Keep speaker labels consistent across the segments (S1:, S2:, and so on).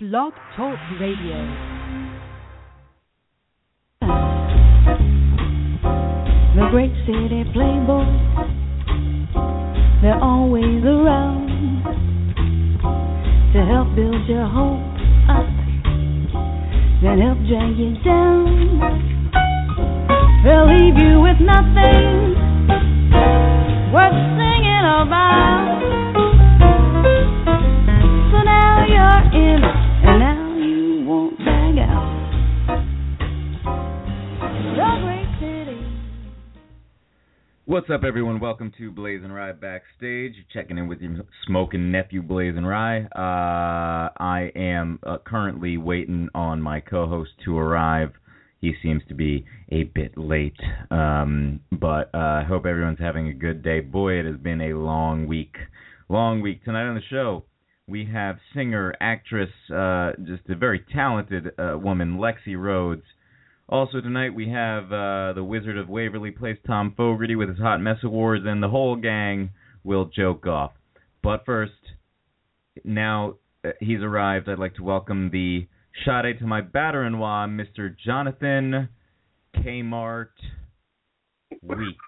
S1: Blog Talk Radio.
S2: The great city playboys, they're always around to help build your hope up, then help drag you down. They'll leave you with nothing worth singing about. So now you're in
S3: What's up, everyone? Welcome to BlazinRy Backstage. Checking in with your smoking nephew, BlazinRy. Uh, I am uh, currently waiting on my co-host to arrive. He seems to be a bit late, um, but I uh, hope everyone's having a good day. Boy, it has been a long week. Long week. Tonight on the show, we have singer, actress, uh, just a very talented uh, woman, Lexi Rhoades. Also tonight we have uh, the Wizard of Waverly Place, Tom Fogarty, with his Hot Mess Awards, and the whole gang will joke off. But first, now uh, he's arrived, I'd like to welcome the Sade to my batter-in-law, Mr. Jonathan Kmart Weeks.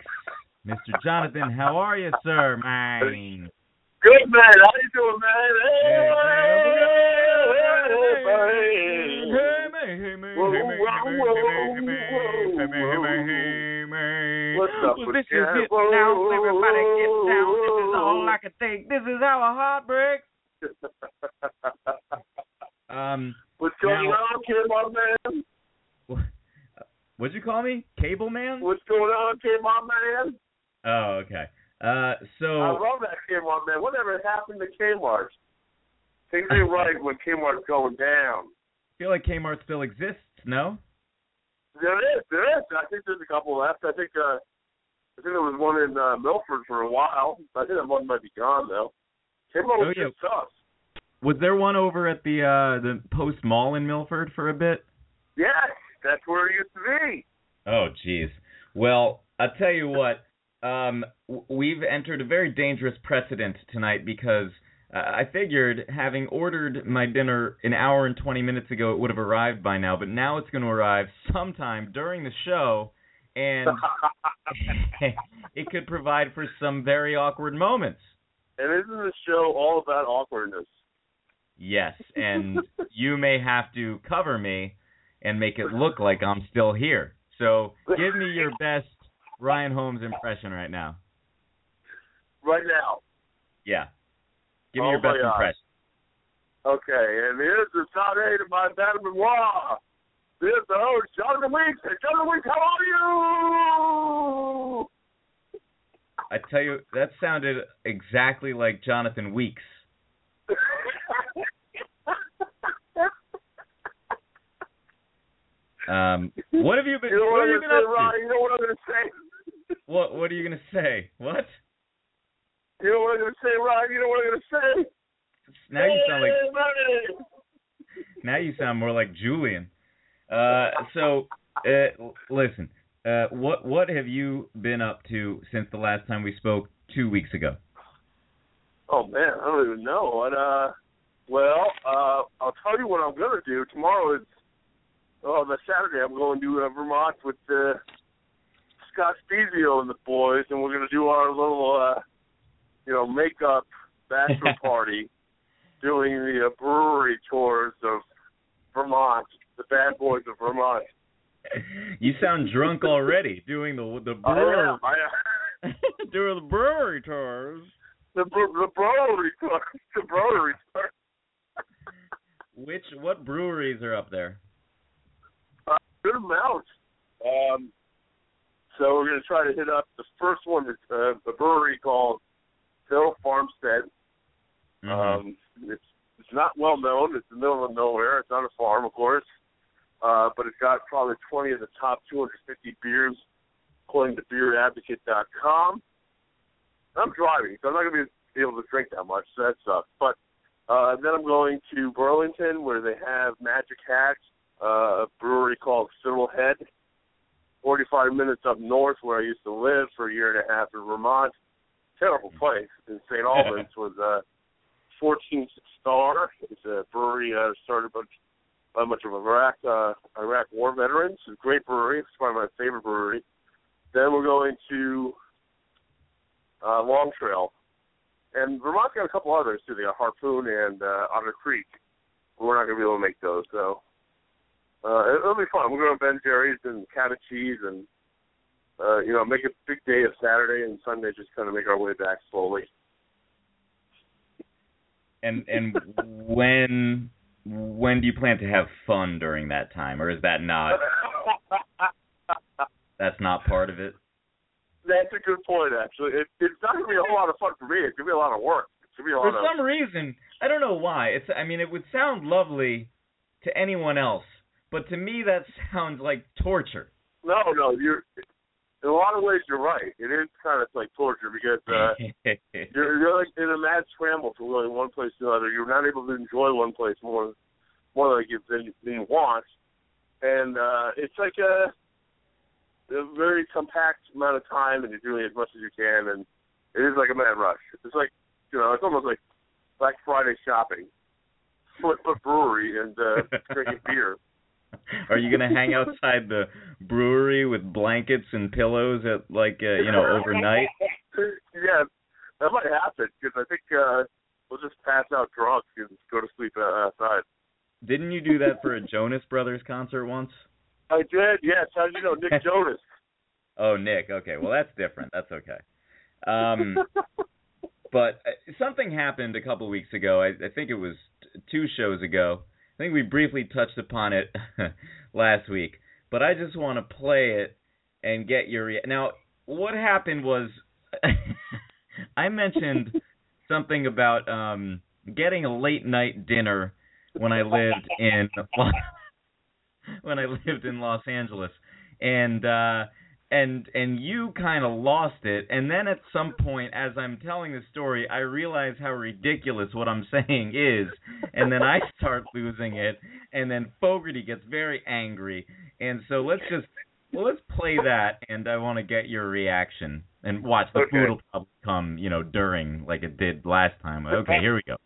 S3: Mr. Jonathan, how are you, sir, mine?
S4: Good man, how you doing, man? What's up
S3: Well,
S4: with
S3: this is
S4: you?
S3: it now. Everybody get down. This is all I can think. This is how a heart breaks. Um,
S4: What's going
S3: Now-
S4: on, kid, my man?
S3: what'd you call me? Cable man?
S4: What's going on, kid, my man?
S3: Oh, okay. Uh, so
S4: I love that Kmart, man. Whatever happened to Kmart? Things ain't right when Kmart's going down.
S3: I feel like Kmart still exists. No?
S4: There is, there is. I think there's a couple left. I think, uh, I think there was one in uh, Milford for a while. I think that one might be gone though.
S3: Oh, yeah. Was there one over at the uh the Post Mall in Milford for a bit?
S4: Yes, that's where it used to be.
S3: Oh, jeez. Well, I'll tell you what. Um, we've entered a very dangerous precedent tonight because uh, I figured, having ordered my dinner an hour and 20 minutes ago, it would have arrived by now. But now it's going to arrive sometime during the show, and it could provide for some very awkward moments.
S4: and isn't the show all about awkwardness?
S3: Yes, and you may have to cover me and make it look like I'm still here. So give me your best Ryan Holmes impression right now.
S4: Right now.
S3: Yeah. Give me
S4: Oh
S3: your best impression.
S4: Okay, and here's the Sade to my Madame Benoit. Here's the host, Jonathan Weeks. Hey, Jonathan Weeks, how are you?
S3: I tell you, that sounded exactly like Jonathan Weeks. Um, what have you been?
S4: you know
S3: What
S4: what
S3: have you been
S4: gonna say,
S3: up to?
S4: Ryan? You know what I'm gonna say?
S3: What What are you gonna say? What?
S4: You know what I'm gonna say, Ryan? You know what I'm gonna say?
S3: Now you sound like Now you sound more like Julian. Uh, so, uh, listen. Uh, what what have you been up to since the last time we spoke two weeks ago?
S4: Oh man, I don't even know. What uh well, uh I'll tell you what I'm gonna do. Tomorrow is oh the Saturday I'm going to uh, Vermont with uh Scott Spezio and the boys and we're gonna do our little uh you know, makeup bachelor party doing the uh, brewery tours of Vermont, the bad boys of Vermont.
S3: You sound drunk already. Doing the the
S4: I
S3: brewery
S4: am, I am.
S3: doing the brewery tours.
S4: the the brewery tours, the brewery tours.
S3: Which what breweries are up there?
S4: Uh, good amount. Um, so we're going to try to hit up the first one, uh, a brewery called Hill Farmstead.
S3: Mhm.
S4: Um, it's it's not well known. It's in the middle of nowhere. It's on a farm, of course, uh, but it's got probably 20 of the top 250 beers, according to BeerAdvocate.com. I'm driving, so I'm not going to be able to drink that much. So that sucks. But uh, then I'm going to Burlington, where they have Magic Hat, uh, a brewery called Fiddlehead. 45 minutes up north, where I used to live for a year and a half in Vermont. Terrible place. And St. Albans was uh, 14th Star. It's a brewery uh, started by, by a bunch of Iraq uh, Iraq war veterans. It's a great brewery. It's one of my favorite brewery. Then we're going to uh, Long Trail, and Vermont's got a couple others too. They got Harpoon and uh, Otter Creek. We're not going to be able to make those, so uh, it'll be fun. We're going to Ben Jerry's and Cat Cheese and uh, you know make a big day of Saturday and Sunday. Just kind of make our way back slowly.
S3: And and when when do you plan to have fun during that time, or is that not that's not part of it?
S4: That's a good point, actually. It, it's not going to be a whole lot of fun for me. It's to be a lot of work. It's to be a lot
S3: For
S4: of.
S3: some reason, I don't know why. It's I mean, it would sound lovely to anyone else, but to me that sounds like torture.
S4: No, no, you're. In a lot of ways, you're right. It is kind of like torture because uh, you're you're like in a mad scramble from going one place to another. You're not able to enjoy one place more more like you than, than you want, and uh, it's like a, a very compact amount of time, and you're doing as much as you can, and it is like a mad rush. It's like you know, it's almost like Black Friday shopping, foot brewery, and uh, drinking beer.
S3: Are you gonna hang outside the brewery with blankets and pillows at like uh, you know overnight?
S4: yeah, that might happen because I think uh, we'll just pass out drunk and go to sleep uh, outside.
S3: Didn't you do that for a Jonas Brothers concert once?
S4: I did. Yes. How did you know Nick Jonas?
S3: Oh, Nick. Okay, well that's different. That's okay. Um, but uh, something happened a couple of weeks ago. I, I think it was t- two shows ago. I think we briefly touched upon it last week, but I just want to play it and get your rea- now. What happened was I mentioned something about um getting a late night dinner when I lived in when I lived in Los Angeles, and uh and and you kind of lost it. And then at some point as i'm telling the story i realize how ridiculous what i'm saying is. And then i start losing it. And then fogarty gets very angry. And so let's just well, let's play that and i want to get your reaction and watch the
S4: Okay.
S3: food will probably come you know during like it did last time. Okay here we go.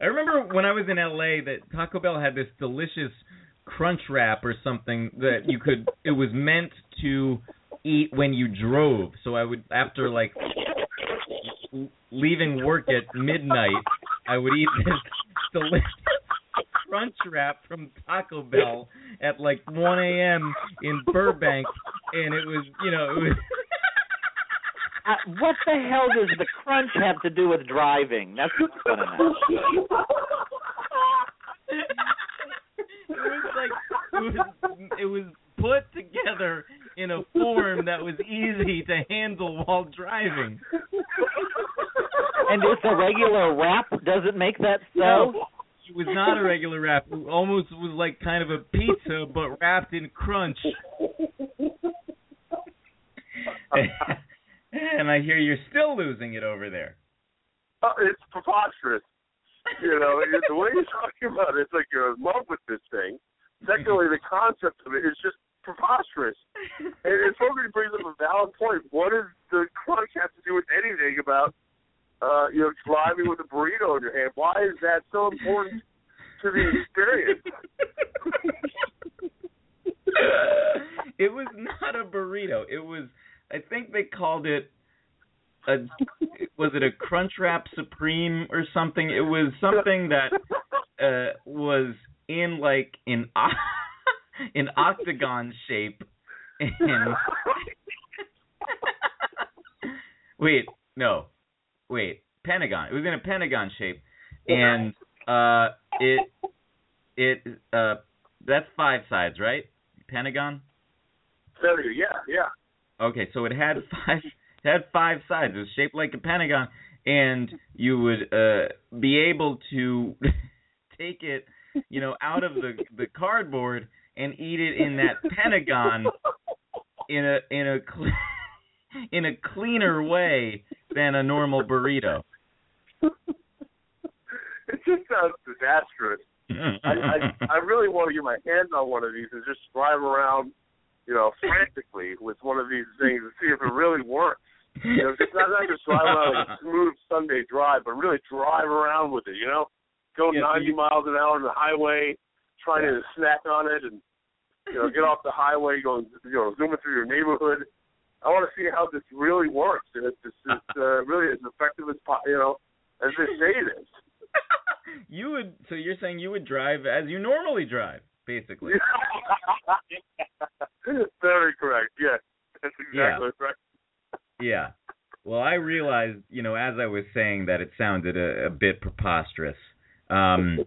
S3: I remember when i was in la that taco bell had this delicious crunch wrap or something that you could it was meant to eat when you drove. So I would after like leaving work at midnight, I would eat this delicious crunch wrap from Taco Bell at like 1 a.m. in Burbank, and it was you know it was.
S5: Uh, what the hell does the crunch have to do with driving? That's what I want to know.
S3: it was like it was it was put together in a form that was easy to handle while driving.
S5: And just a regular wrap doesn't make that so?
S3: No, it was not a regular wrap. It almost was like kind of a pizza, but wrapped in crunch. and I hear you're still losing it over there.
S4: Uh, it's preposterous. You know, the way you're talking about it, it's like you're in love with this thing. Secondly, the concept of it is just preposterous. And, and Fogarty brings up a valid point. What does the crunch have to do with anything about, uh, you know, driving with a burrito in your hand? Why is that so important to the experience?
S3: it was not a burrito. It was I think they called it a was it a crunch wrap supreme or something? It was something that uh was in like an an octagon shape and wait, no. Wait, pentagon. It was in a pentagon shape and uh it it uh that's five sides, right? Pentagon?
S4: Tell you, yeah, yeah.
S3: Okay, so it had five it had five sides. It was shaped like a pentagon and you would uh be able to take it, you know, out of the the cardboard and eat it in that pentagon in a in a cle in a cleaner way than a normal burrito.
S4: It just sounds disastrous. I, I I really want to get my hands on one of these and just drive around, you know, frantically with one of these things and see if it really works. You know, just not, not just drive around like a smooth Sunday drive, but really drive around with it. You know, go
S3: Yeah,
S4: 90
S3: you-
S4: miles an hour on the highway, trying to snack on it, and you know, get off the highway, going, you know, zooming through your neighborhood. I want to see how this really works, and it's, it's, it's uh, really as effective as you know as they say it is.
S3: you would. So you're saying you would drive as you normally drive, basically.
S4: Very correct. Yes, that's exactly right.
S3: Yeah. Well, I realized, you know, as I was saying that it sounded a, a bit preposterous. Um,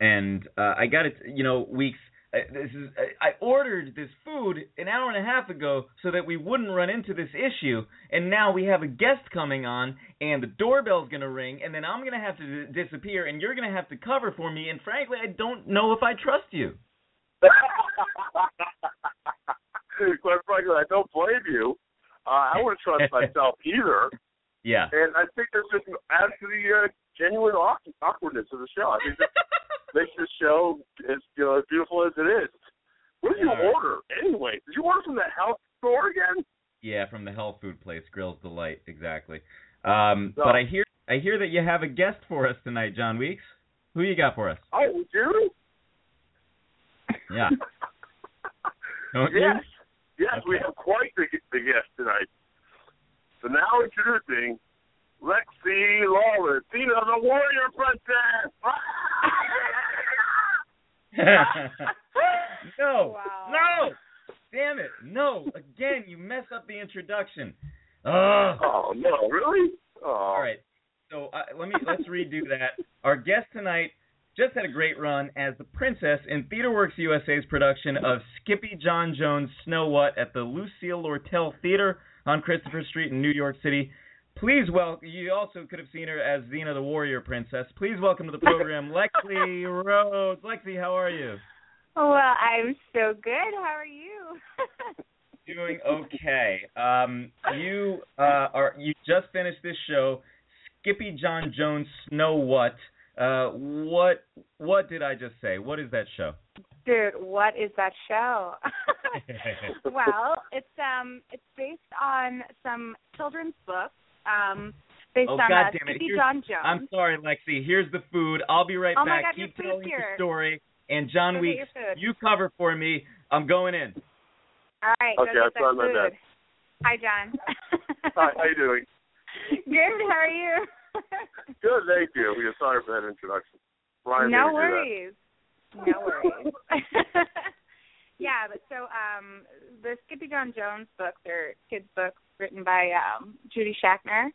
S3: and uh, I got it, you know, weeks. Uh, this is I I ordered this food an hour and a half ago so that we wouldn't run into this issue, and now we have a guest coming on, and the doorbell's gonna ring, and then I'm gonna have to d- disappear, and you're gonna have to cover for me, and frankly, I don't know if I trust you.
S4: Quite frankly, I don't blame you. Uh, I wouldn't trust myself either.
S3: Yeah.
S4: And I think there's just adds to the uh, genuine awkwardness of the show. I think makes the show as you know as beautiful as it is. What did you
S3: right.
S4: order anyway? Did you order from the health store again?
S3: Yeah, from the health food place, Grills Delight, exactly. Um,
S4: No.
S3: But I hear I hear that you have a guest for us tonight, Jon Weeks. Who you got for us?
S4: Oh, we do.
S3: Yeah. Don't
S4: yes, yes, we have quite the, the guest tonight. So now introducing Lexi Lawless, Xena the Warrior Princess.
S3: no.
S6: Wow.
S3: No. Damn it. No. Again, you mess up the introduction. Ugh.
S4: oh no, really? Oh,
S3: All right. So uh, let me let's redo that. Our guest tonight just had a great run as the princess in TheaterWorks USA's production of Skippy Jon Jones' Snow What at the Lucille Lortel Theater on Christopher Street in New York City. Please welcome. You also could have seen her as Xena the Warrior Princess. Please welcome to the program Lexi Rhoades. Lexi, how are you?
S6: Well, I'm so good. How are you?
S3: Doing okay. Um, you uh, are you just finished this show, Skippy Jon Jones Snow What? Uh, what what did I just say? What is that show?
S6: Dude, what is that show? well, it's um it's based on some children's books. Um based
S3: Oh,
S6: on
S3: God
S6: uh,
S3: damn it.
S6: Skippy
S3: Here's-
S6: John Jones.
S3: I'm sorry, Lexi. Here's the food. I'll be right
S6: Oh my
S3: back.
S6: God, your
S3: Keep
S6: food's
S3: telling
S6: here.
S3: the story. And John
S6: Go
S3: Weeks, you cover for me. I'm going in.
S6: All right,
S4: Okay, I'll
S6: get
S4: try
S6: that
S4: my best.
S6: Hi, John.
S4: Hi, how are you doing?
S6: Good. How are you?
S4: Good, thank you. We are sorry for that introduction. Brian
S6: no
S4: me do that.
S6: worries. No worries. Yeah, but so um the Skippy Jon Jones books are kids books written by um Judy Schachner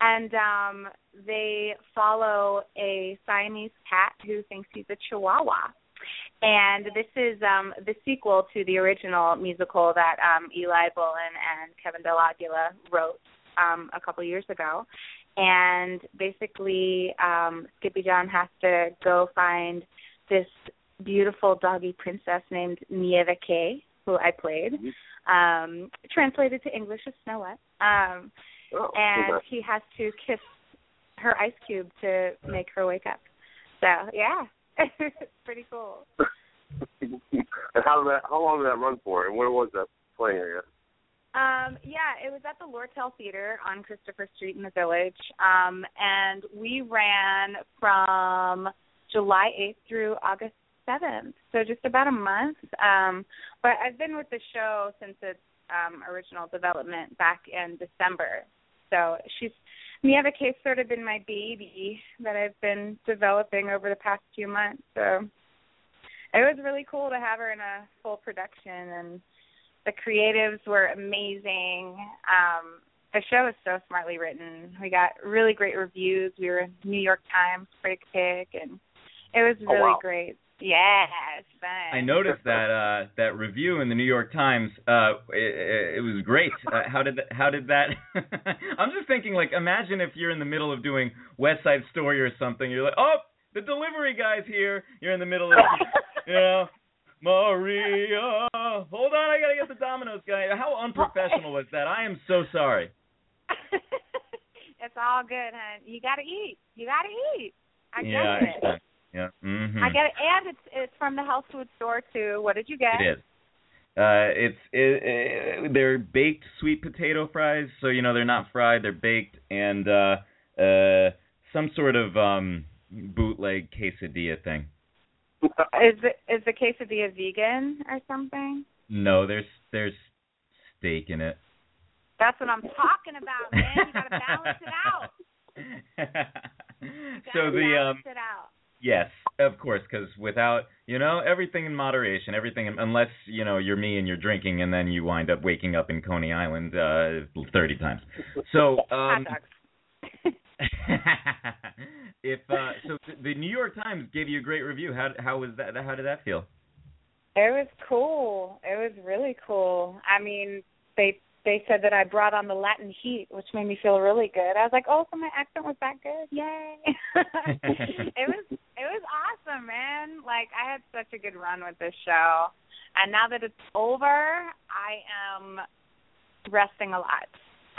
S6: and um they follow a Siamese cat who thinks he's a chihuahua. And this is um the sequel to the original musical that um Eli Bolin and Kevin Del Aguila wrote um a couple years ago and basically um Skippy Jon has to go find this beautiful doggy princess named Nieve Kay, who I played. Um translated to English as Snow White. Um
S4: Oh,
S6: and
S4: okay.
S6: he has to kiss her ice cube to make her wake up. So yeah. it's pretty cool.
S4: and how did that? How long did that run for? And where was that playing? Guess.
S6: Um, yeah, it was at the Lortel Theater on Christopher Street in the Village. Um, and we ran from July 8th through August 7th, so just about a month. Um, but I've been with the show since its um, original development back in December. So she's Nieva K's sort of been my baby that I've been developing over the past few months. So it was really cool to have her in a full production and the creatives were amazing. Um, the show is so smartly written. We got really great reviews. We were in New York Times Break Pick, and it was
S4: Oh,
S6: really
S4: wow.
S6: great. Yeah, it's fun.
S3: I noticed that uh, that review in the New York Times. Uh, it, it was great. Uh, how did that, how did that? I'm just thinking, like, imagine if you're in the middle of doing West Side Story or something. You're like, oh, the delivery guy's here. You're in the middle of, you know, Maria. Hold on, I gotta get the Domino's guy. How unprofessional was that? I am so sorry.
S6: it's all good, hon. You gotta eat. You gotta eat. I
S3: yeah, yeah. Mm-hmm.
S6: I get it, and it's it's from the health food store too. What did you get?
S3: It is. Uh, it's it, it, they're baked sweet potato fries, so you know they're not fried, they're baked, and uh, uh, some sort of um, bootleg quesadilla thing.
S6: Is the, is the quesadilla vegan or something?
S3: No, there's there's steak in it.
S6: That's what I'm talking about, man. You gotta balance it out.
S3: so the um, Yes, of course, because without you know everything in moderation, everything unless you know you're me and you're drinking, and then you wind up waking up in Coney Island uh, thirty times. So um, if uh, so, the New York Times gave you a great review. How how was that? How did that feel?
S6: It was cool. It was really cool. I mean, they they said that I brought on the Latin heat, which made me feel really good. I was like, oh, so my accent was that good? Yay! it was it was awesome, man. Like I had such a good run with this show, and now that it's over, I am resting a lot.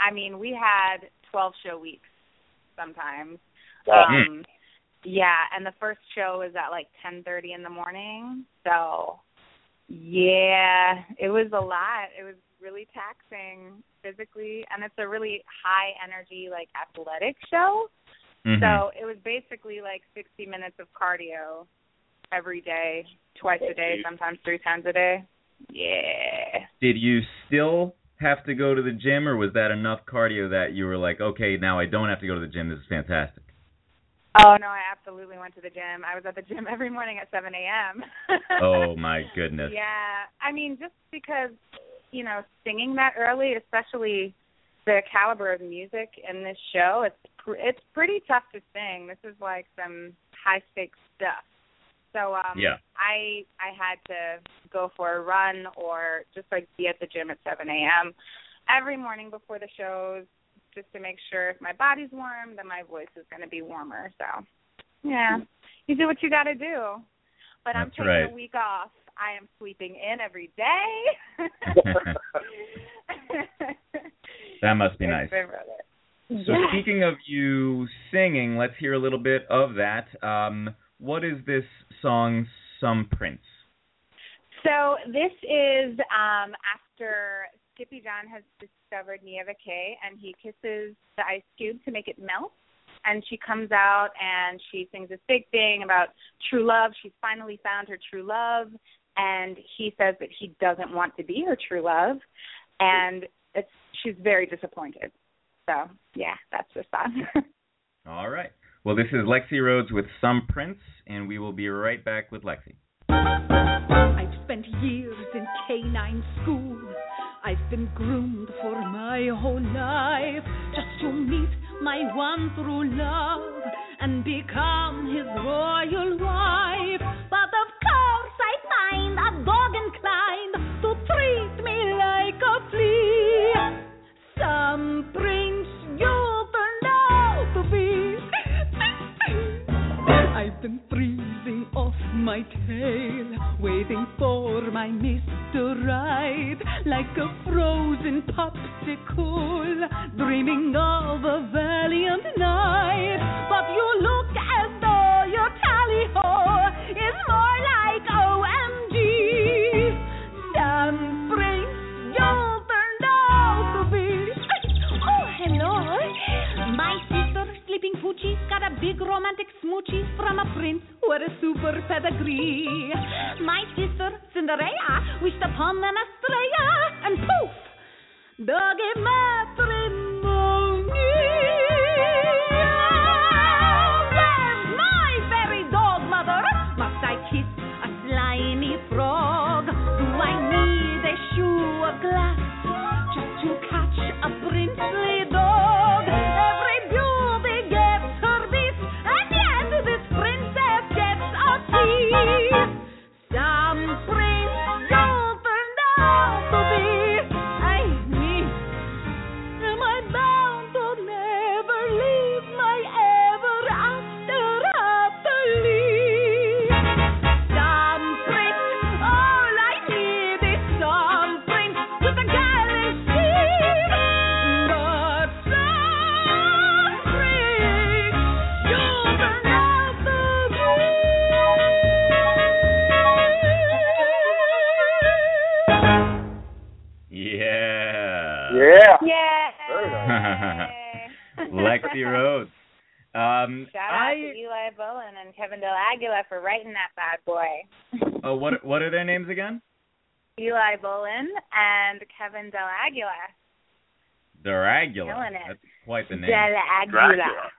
S6: I mean, we had 12 show weeks sometimes. Um, hmm. yeah, and the first show was at like 10:30 in the morning, so yeah, it was a lot. It was really taxing physically, and it's a really high energy like athletic show.
S3: Mm-hmm.
S6: So it was basically like 60 minutes of cardio every day, twice a day, sometimes three times a day. Yeah.
S3: Did you still have to go to the gym, or was that enough cardio that you were like, okay, now I don't have to go to the gym. This is fantastic.
S6: Oh no, I absolutely went to the gym. I was at the gym every morning at 7 a.m.
S3: oh my goodness.
S6: Yeah, I mean, just because you know, singing that early, especially the caliber of music in this show, it's pr- it's pretty tough to sing. This is like some high stakes stuff. So um
S3: yeah.
S6: I I had to go for a run or just like be at the gym at seven AM every morning before the shows just to make sure if my body's warm then my voice is gonna be warmer. So yeah. You do what you gotta do. But
S3: That's I'm
S6: taking
S3: right.
S6: a week off. I am sweeping in every day.
S3: that must be nice. So
S6: yeah.
S3: speaking of you singing, let's hear a little bit of that. Um, what is this song, Some Prince?
S6: So this is um, after Skippy Jon has discovered Nia Kay, and he kisses the ice cube to make it melt and she comes out and she sings this big thing about true love. She's finally found her true love and he says that he doesn't want to be her true love and it's she's very disappointed. So yeah, that's just that.
S3: All right. Well, this is Lexi Rhoades with Some Prince, and we will be right back with Lexi.
S2: I've spent years in canine school. I've been groomed for my whole life just to meet my one true love and become his royal wife kind, a dog inclined to treat me like a flea. Some prince you turned out to be. I've been freezing off my tail, waiting for my miss to ride like a frozen popsicle, dreaming of a valiant night. But you look as loving hoochie, got a big romantic smoochie from a prince with a super pedigree. My sister Cinderella wished upon an Estrella, and poof, doggy
S3: Matthew.
S6: Shout
S3: I,
S6: out to Eli Bolin and Kevin Del Aguila for writing that bad boy.
S3: Oh, what what are their names again?
S6: Eli Bolin and Kevin Del Aguila. It.
S3: That's quite the name.
S6: Del Aguila.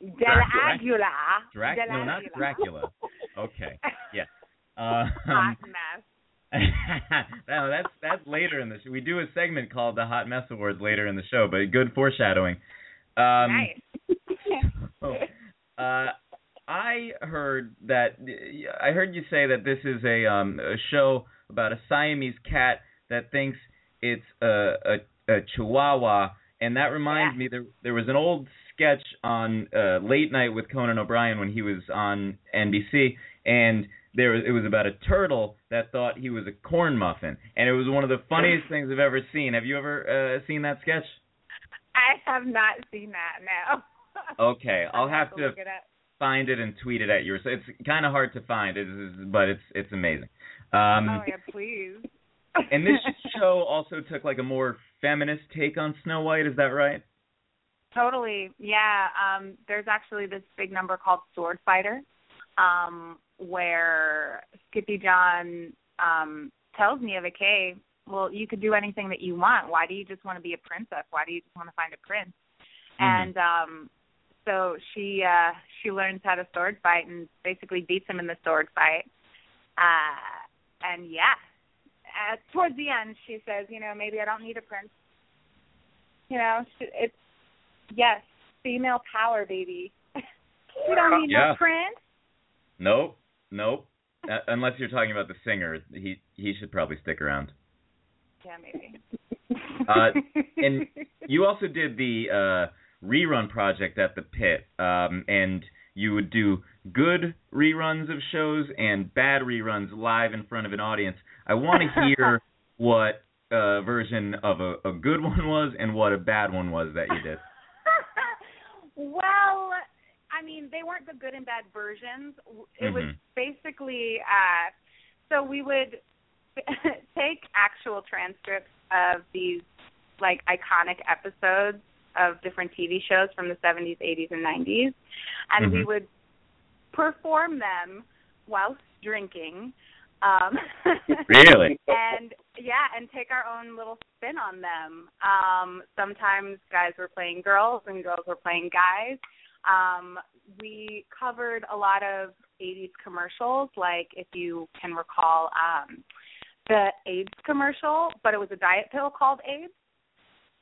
S6: Del Aguila.
S3: Drac-
S6: Del
S3: no, not Dracula. Okay. Yeah. Uh,
S6: Hot mess.
S3: no, that's that's later in the show. We do a segment called the Hot Mess Awards later in the show, but good foreshadowing. Um,
S6: nice.
S3: oh, uh, I heard that I heard you say that this is a um a show about a Siamese cat that thinks it's a a, a Chihuahua, and that reminds
S6: Yeah.
S3: me there there was an old sketch on uh, Late Night with Conan O'Brien when he was on NBC, and there was, it was about a turtle that thought he was a corn muffin, and it was one of the funniest things I've ever seen. Have you ever uh, seen that sketch?
S6: I have not seen that. now.
S3: Okay, I'll have to
S6: look it
S3: find it and tweet it at you. So it's kind of hard to find, it is, but it's it's amazing. Um,
S6: oh yeah, please.
S3: and this show also took like a more feminist take on Snow White. Is that right?
S6: Totally. Yeah. Um, there's actually this big number called Sword Fighter, um, where Skippy Jon um, tells Neva Kay, well, you could do anything that you want. Why do you just want to be a princess? Why do you just want to find a prince?
S3: Mhm.
S6: And um so she uh she learns how to sword fight and basically beats him in the sword fight. Uh and yeah. Uh, towards the end she says, you know, maybe I don't need a prince. You know, it's yes, female power, baby. we don't need
S3: Yeah.
S6: no prince.
S3: Nope, nope. Uh, unless you're talking about the singer, he he should probably stick around.
S6: Yeah, maybe.
S3: Uh, and You also did the uh, rerun project at the Pit, um, and you would do good reruns of shows and bad reruns live in front of an audience. I want to hear what uh, version of a, a good one was and what a bad one was that you did.
S6: well, I mean, they weren't the good and bad versions. It was
S3: Mhm.
S6: basically uh so we would take actual transcripts of these like iconic episodes of different TV shows from the 70s, 80s and 90s and we
S3: Mhm.
S6: would perform them whilst drinking um
S3: Really?
S6: and yeah, and take our own little spin on them. Um, sometimes guys were playing girls and girls were playing guys. Um, we covered a lot of 80s commercials, like if you can recall um, the AIDS commercial, but it was a diet pill called AIDS.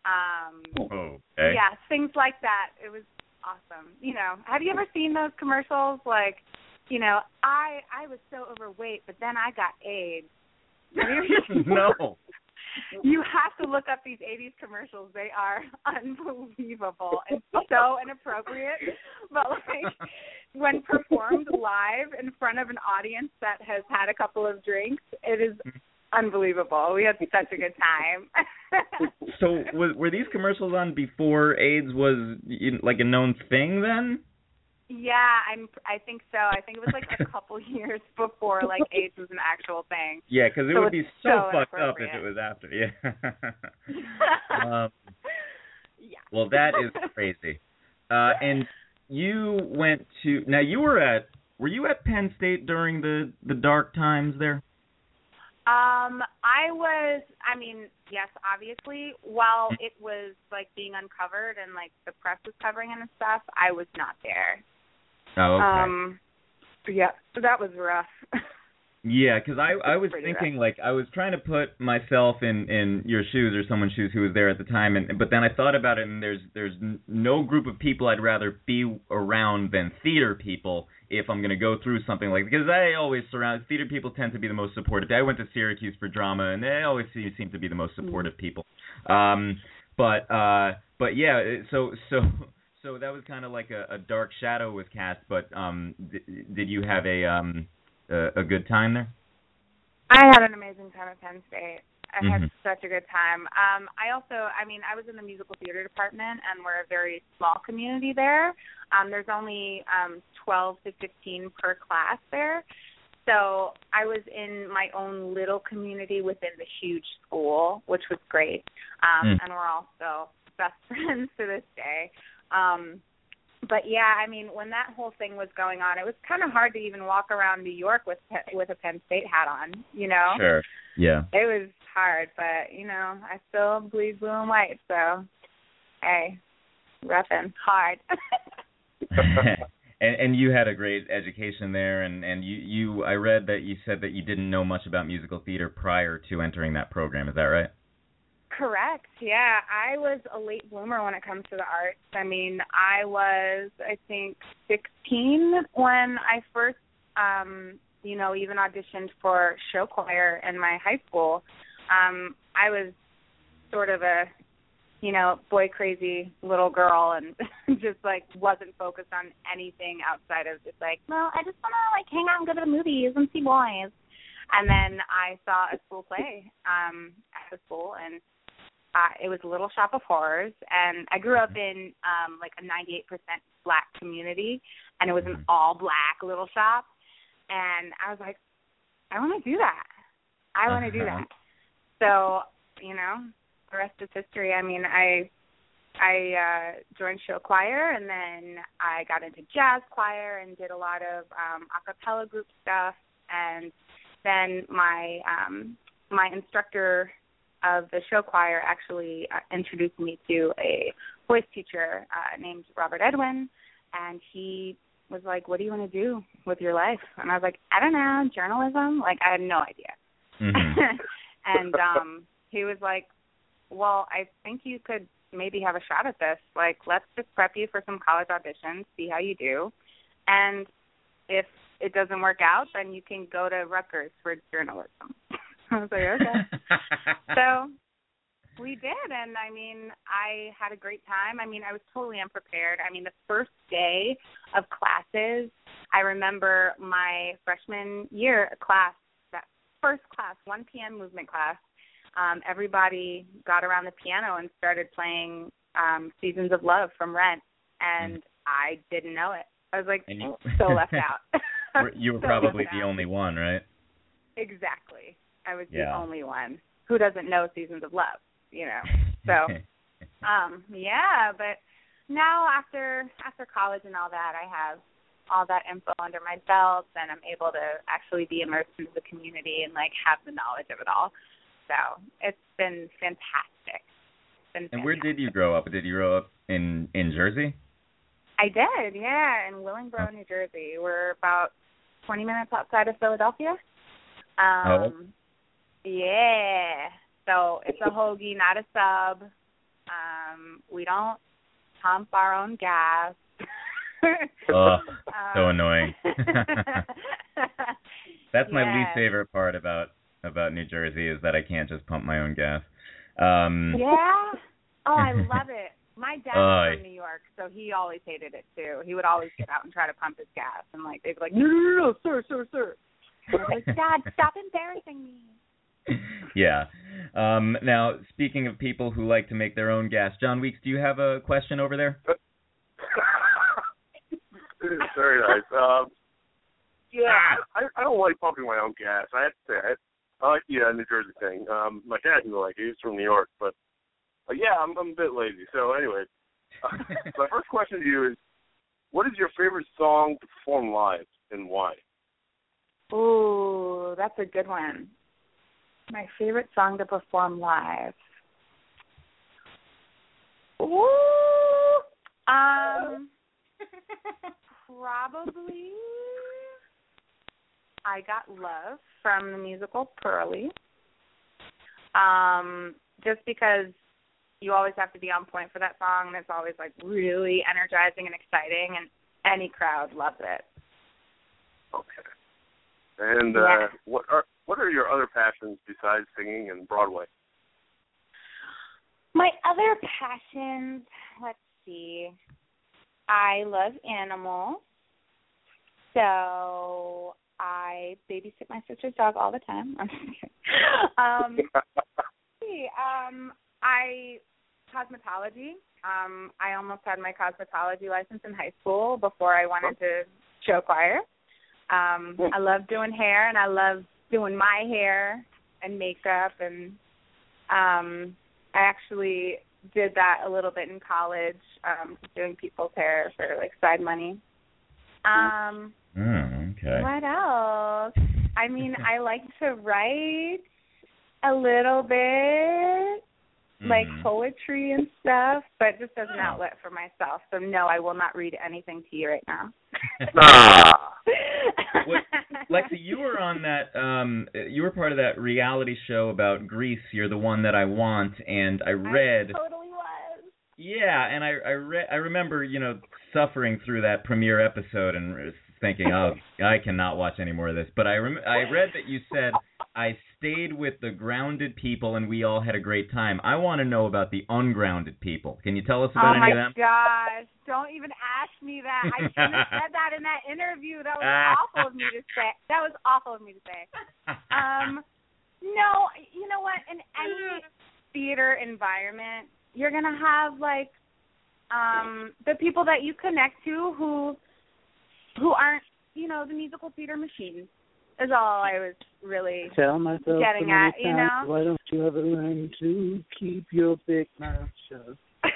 S6: Um,
S3: Okay.
S6: yeah, things like that. It was awesome. You know, have you ever seen those commercials? Like, you know, I I was so overweight, but then I got AIDS.
S3: no.
S6: You have to look up these 80s commercials. They are unbelievable and so inappropriate. But like when performed live in front of an audience that has had a couple of drinks, it is unbelievable. We had such a good time.
S3: So was, were these commercials on before AIDS was like a known thing then?
S6: yeah, I'm I think so. I think it was like a couple years before like AIDS was an actual thing.
S3: Yeah, because it
S6: So
S3: would be so,
S6: so
S3: fucked up if it was after. Yeah. um,
S6: yeah.
S3: well, that is crazy. Uh, and you went to now. You were at. Were you at Penn State during the the dark times there?
S6: Um, I was. I mean, yes, obviously. While it was like being uncovered and like the press was covering it and stuff, I was not there.
S3: Oh, okay.
S6: Um, yeah, that was rough.
S3: Yeah, because I I was thinking like I was trying to put myself in in your shoes or someone's shoes who was there at the time, and but then I thought about it, and there's there's no group of people I'd rather be around than theater people if I'm gonna go through something like because I always surround theater people tend to be the most supportive. I went to Syracuse for drama, and they always seem, seem to be the most supportive people. Um, but uh, but yeah, so so. So that was kind of like a, a dark shadow was cast, but um, th- did you have a um, a, a good time there?
S6: I had an amazing time at Penn State. I had
S3: Mhm.
S6: such a good time. Um, I also, I mean, I was in the musical theater department, and we're a very small community there. Um, there's only um, 12 to 15 per class there. So I was in my own little community within the huge school, which was great. Um,
S3: Mm.
S6: And we're also best friends to this day. Um, but yeah, I mean, when that whole thing was going on, it was kind of hard to even walk around New York with with a Penn State hat on. You know.
S3: Sure. Yeah.
S6: It was hard, but you know, I still bleed blue and white, so hey, repping hard.
S3: and and you had a great education there and and you you I read that you said that you didn't know much about musical theater prior to entering that program. Is that right?
S6: Correct. Yeah, I was a late bloomer when it comes to the arts. I mean, I was I think 16 when I first um, you know, even auditioned for show choir in my high school. Um I was sort of a you know, boy crazy little girl and just like wasn't focused on anything outside of just like, well, I just wanna like hang out and go to the movies and see boys. And then I saw a school play um at the school and uh it was a Little Shop of Horrors and I grew up in um like a 98% black community and it was an all black little shop and I was like I want to do that. I want to do that. So, you know, the rest is history. I mean, I I uh joined show choir and then I got into jazz choir and did a lot of um a cappella group stuff and then my um my instructor of the show choir actually uh, introduced me to a voice teacher uh named Robert Edwin and he was like, "What do you want to do with your life?" And I was like, "I don't know, journalism." Like I had no idea.
S3: Mm-hmm.
S6: and um he was like, well, I think you could maybe have a shot at this. Like, let's just prep you for some college auditions, see how you do. And if it doesn't work out, then you can go to Rutgers for journalism. I was like, okay. so we did, and I mean, I had a great time. I mean, I was totally unprepared. I mean, the first day of classes, I remember my freshman year class, that first class, 1 p.m. movement class um, everybody got around the piano and started playing um, Seasons of Love from Rent, and mm. I didn't know it. I was like you, so left out.
S3: you were
S6: so
S3: probably the
S6: out.
S3: only one, right?
S6: Exactly. I was
S3: yeah.
S6: the only one who doesn't know Seasons of Love, you know. So, um, yeah, but now after after college and all that, I have all that info under my belt, and I'm able to actually be immersed into the community and like have the knowledge of it all. So it's been fantastic. It's been
S3: and where did you grow up? Did you grow up in in Jersey?
S6: I did, yeah, in Willingboro, New Jersey. We're about 20 minutes outside of Philadelphia. Um,
S3: oh.
S6: Yeah. So it's a hoagie, not a sub. Um, we don't pump our own gas.
S3: oh, so
S6: um,
S3: annoying. That's my
S6: yeah.
S3: least favorite part about about New Jersey is that I can't just pump my own gas. Um
S6: Yeah. Oh, I love it. My dad
S3: Uh,
S6: from New York, so he always hated it too. He would always get out and try to pump his gas, and like they'd be like, "No, no, no, no, sir, sir, sir." I was like, "Dad, stop embarrassing me."
S3: yeah. Um, now, speaking of people who like to make their own gas, Jon Weeks, do you have a question over there?
S4: Very nice. Um, yeah, I, I don't like pumping my own gas. I have to say, I, I like the uh, New Jersey thing. Um, my dad didn't like it. He's from New York, but uh, yeah, I'm, I'm a bit lazy. So anyway, uh, my first question to you is, what is your favorite song to perform live and why?
S6: Ooh, that's a good one. My favorite song to perform live. Ooh, um, probably I Got Love from the musical Purlie. Um, just because you always have to be on point for that song and it's always like really energizing and exciting and any crowd loves it.
S4: Okay. And uh, what are what are your other passions besides singing and Broadway?
S6: My other passions, let's see. I love animals. So I babysit my sister's dog all the time. I'm. Um, see, um, I cosmetology. Um, I almost had my cosmetology license in high school before I wanted to show choir. Um, I love doing hair and I love doing my hair and makeup and um I actually did that a little bit in college, um, doing people's hair for like side money. Um,
S3: Oh, okay.
S6: what else? I mean, I like to write a little bit, like
S3: Mhm.
S6: poetry and stuff, but just as an outlet for myself. So no, I will not read anything to you right now.
S4: Ah.
S3: What- Lexi, you were on that. Um, you were part of that reality show about Grease. You're the one that I want, and I read.
S6: I totally was.
S3: Yeah, and I I read. I remember, you know, suffering through that premiere episode and thinking, oh, I cannot watch any more of this. But I rem- I read that you said I stayed with the grounded people and we all had a great time. I want to know about the ungrounded people. Can you tell us about
S6: oh
S3: any of them?
S6: Oh my gosh! Don't even ask me that. I shouldn't have said that in that interview. That was awful of me to say. That was awful of me to say. Um, no, you know what? In any theater environment, you're gonna have like um the people that you connect to who who aren't, you know, the musical theater machines. Is all I was really
S7: Tell myself
S6: Getting
S7: so many
S6: at, you know?
S7: why don't you ever learn to keep your big mouth shut?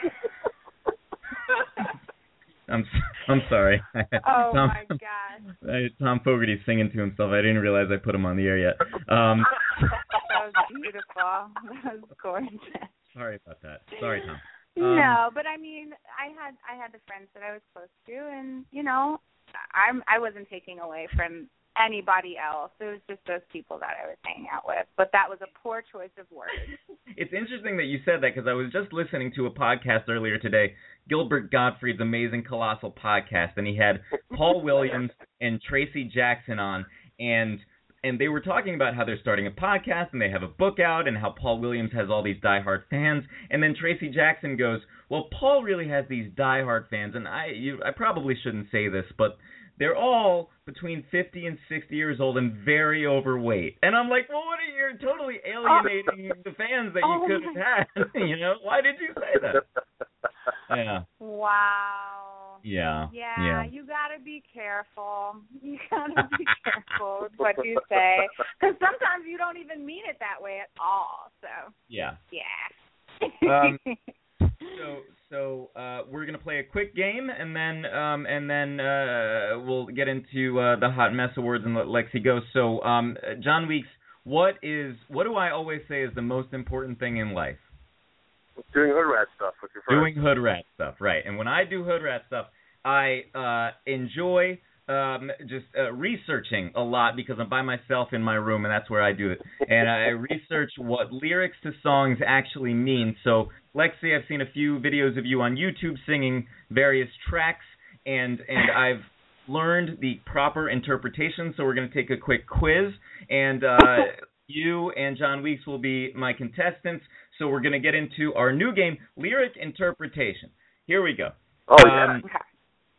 S3: I'm I'm sorry.
S6: oh
S3: Tom,
S6: my gosh.
S3: Tom Fogerty's singing to himself. I didn't realize I put him on the air yet. Um,
S6: that was beautiful. That was gorgeous.
S3: sorry about that. Sorry, Tom. Um,
S6: no, but I mean, I had I had the friends that I was close to, and you know, I'm I wasn't taking away from anybody else. It was just those people that I was hanging out with. But that was a poor choice of words.
S3: It's interesting that you said that because I was just listening to a podcast earlier today, Gilbert Gottfried's Amazing Colossal podcast, and he had Paul Williams and Tracy Jackson on, and and they were talking about how they're starting a podcast and they have a book out and how Paul Williams has all these diehard fans, and then Tracy Jackson goes, "Well, Paul really has these diehard fans, and I you I probably shouldn't say this, but." They're all between 50 and 60 years old and very overweight. And I'm like, well, what are you you're totally alienating the fans that you
S6: Oh
S3: could have had. you know, why did you say that? Yeah.
S6: Wow.
S3: Yeah.
S6: Yeah,
S3: Yeah.
S6: you gotta be careful. You gotta be careful with what you say, because sometimes you don't even mean it that way at all. So
S3: Yeah.
S6: yeah.
S3: Um, So uh, we're gonna play a quick game and then um, and then uh, we'll get into uh, the hot mess awards and let Lexi go. So um, Jon Weeks, what is what do I always say is the most important thing in life?
S4: Doing hood rat stuff with your friends.
S3: Doing hood rat stuff, right? And when I do hood rat stuff, I uh, enjoy um, just uh, researching a lot because I'm by myself in my room and that's where I do it. And I research what lyrics to songs actually mean. So, Lexi, I've seen a few videos of you on YouTube singing various tracks, and and I've learned the proper interpretation. So we're going to take a quick quiz, and uh, you and Jon Weeks will be my contestants. So we're going to get into our new game, lyric interpretation. Here we go.
S4: Oh yeah.
S3: Um,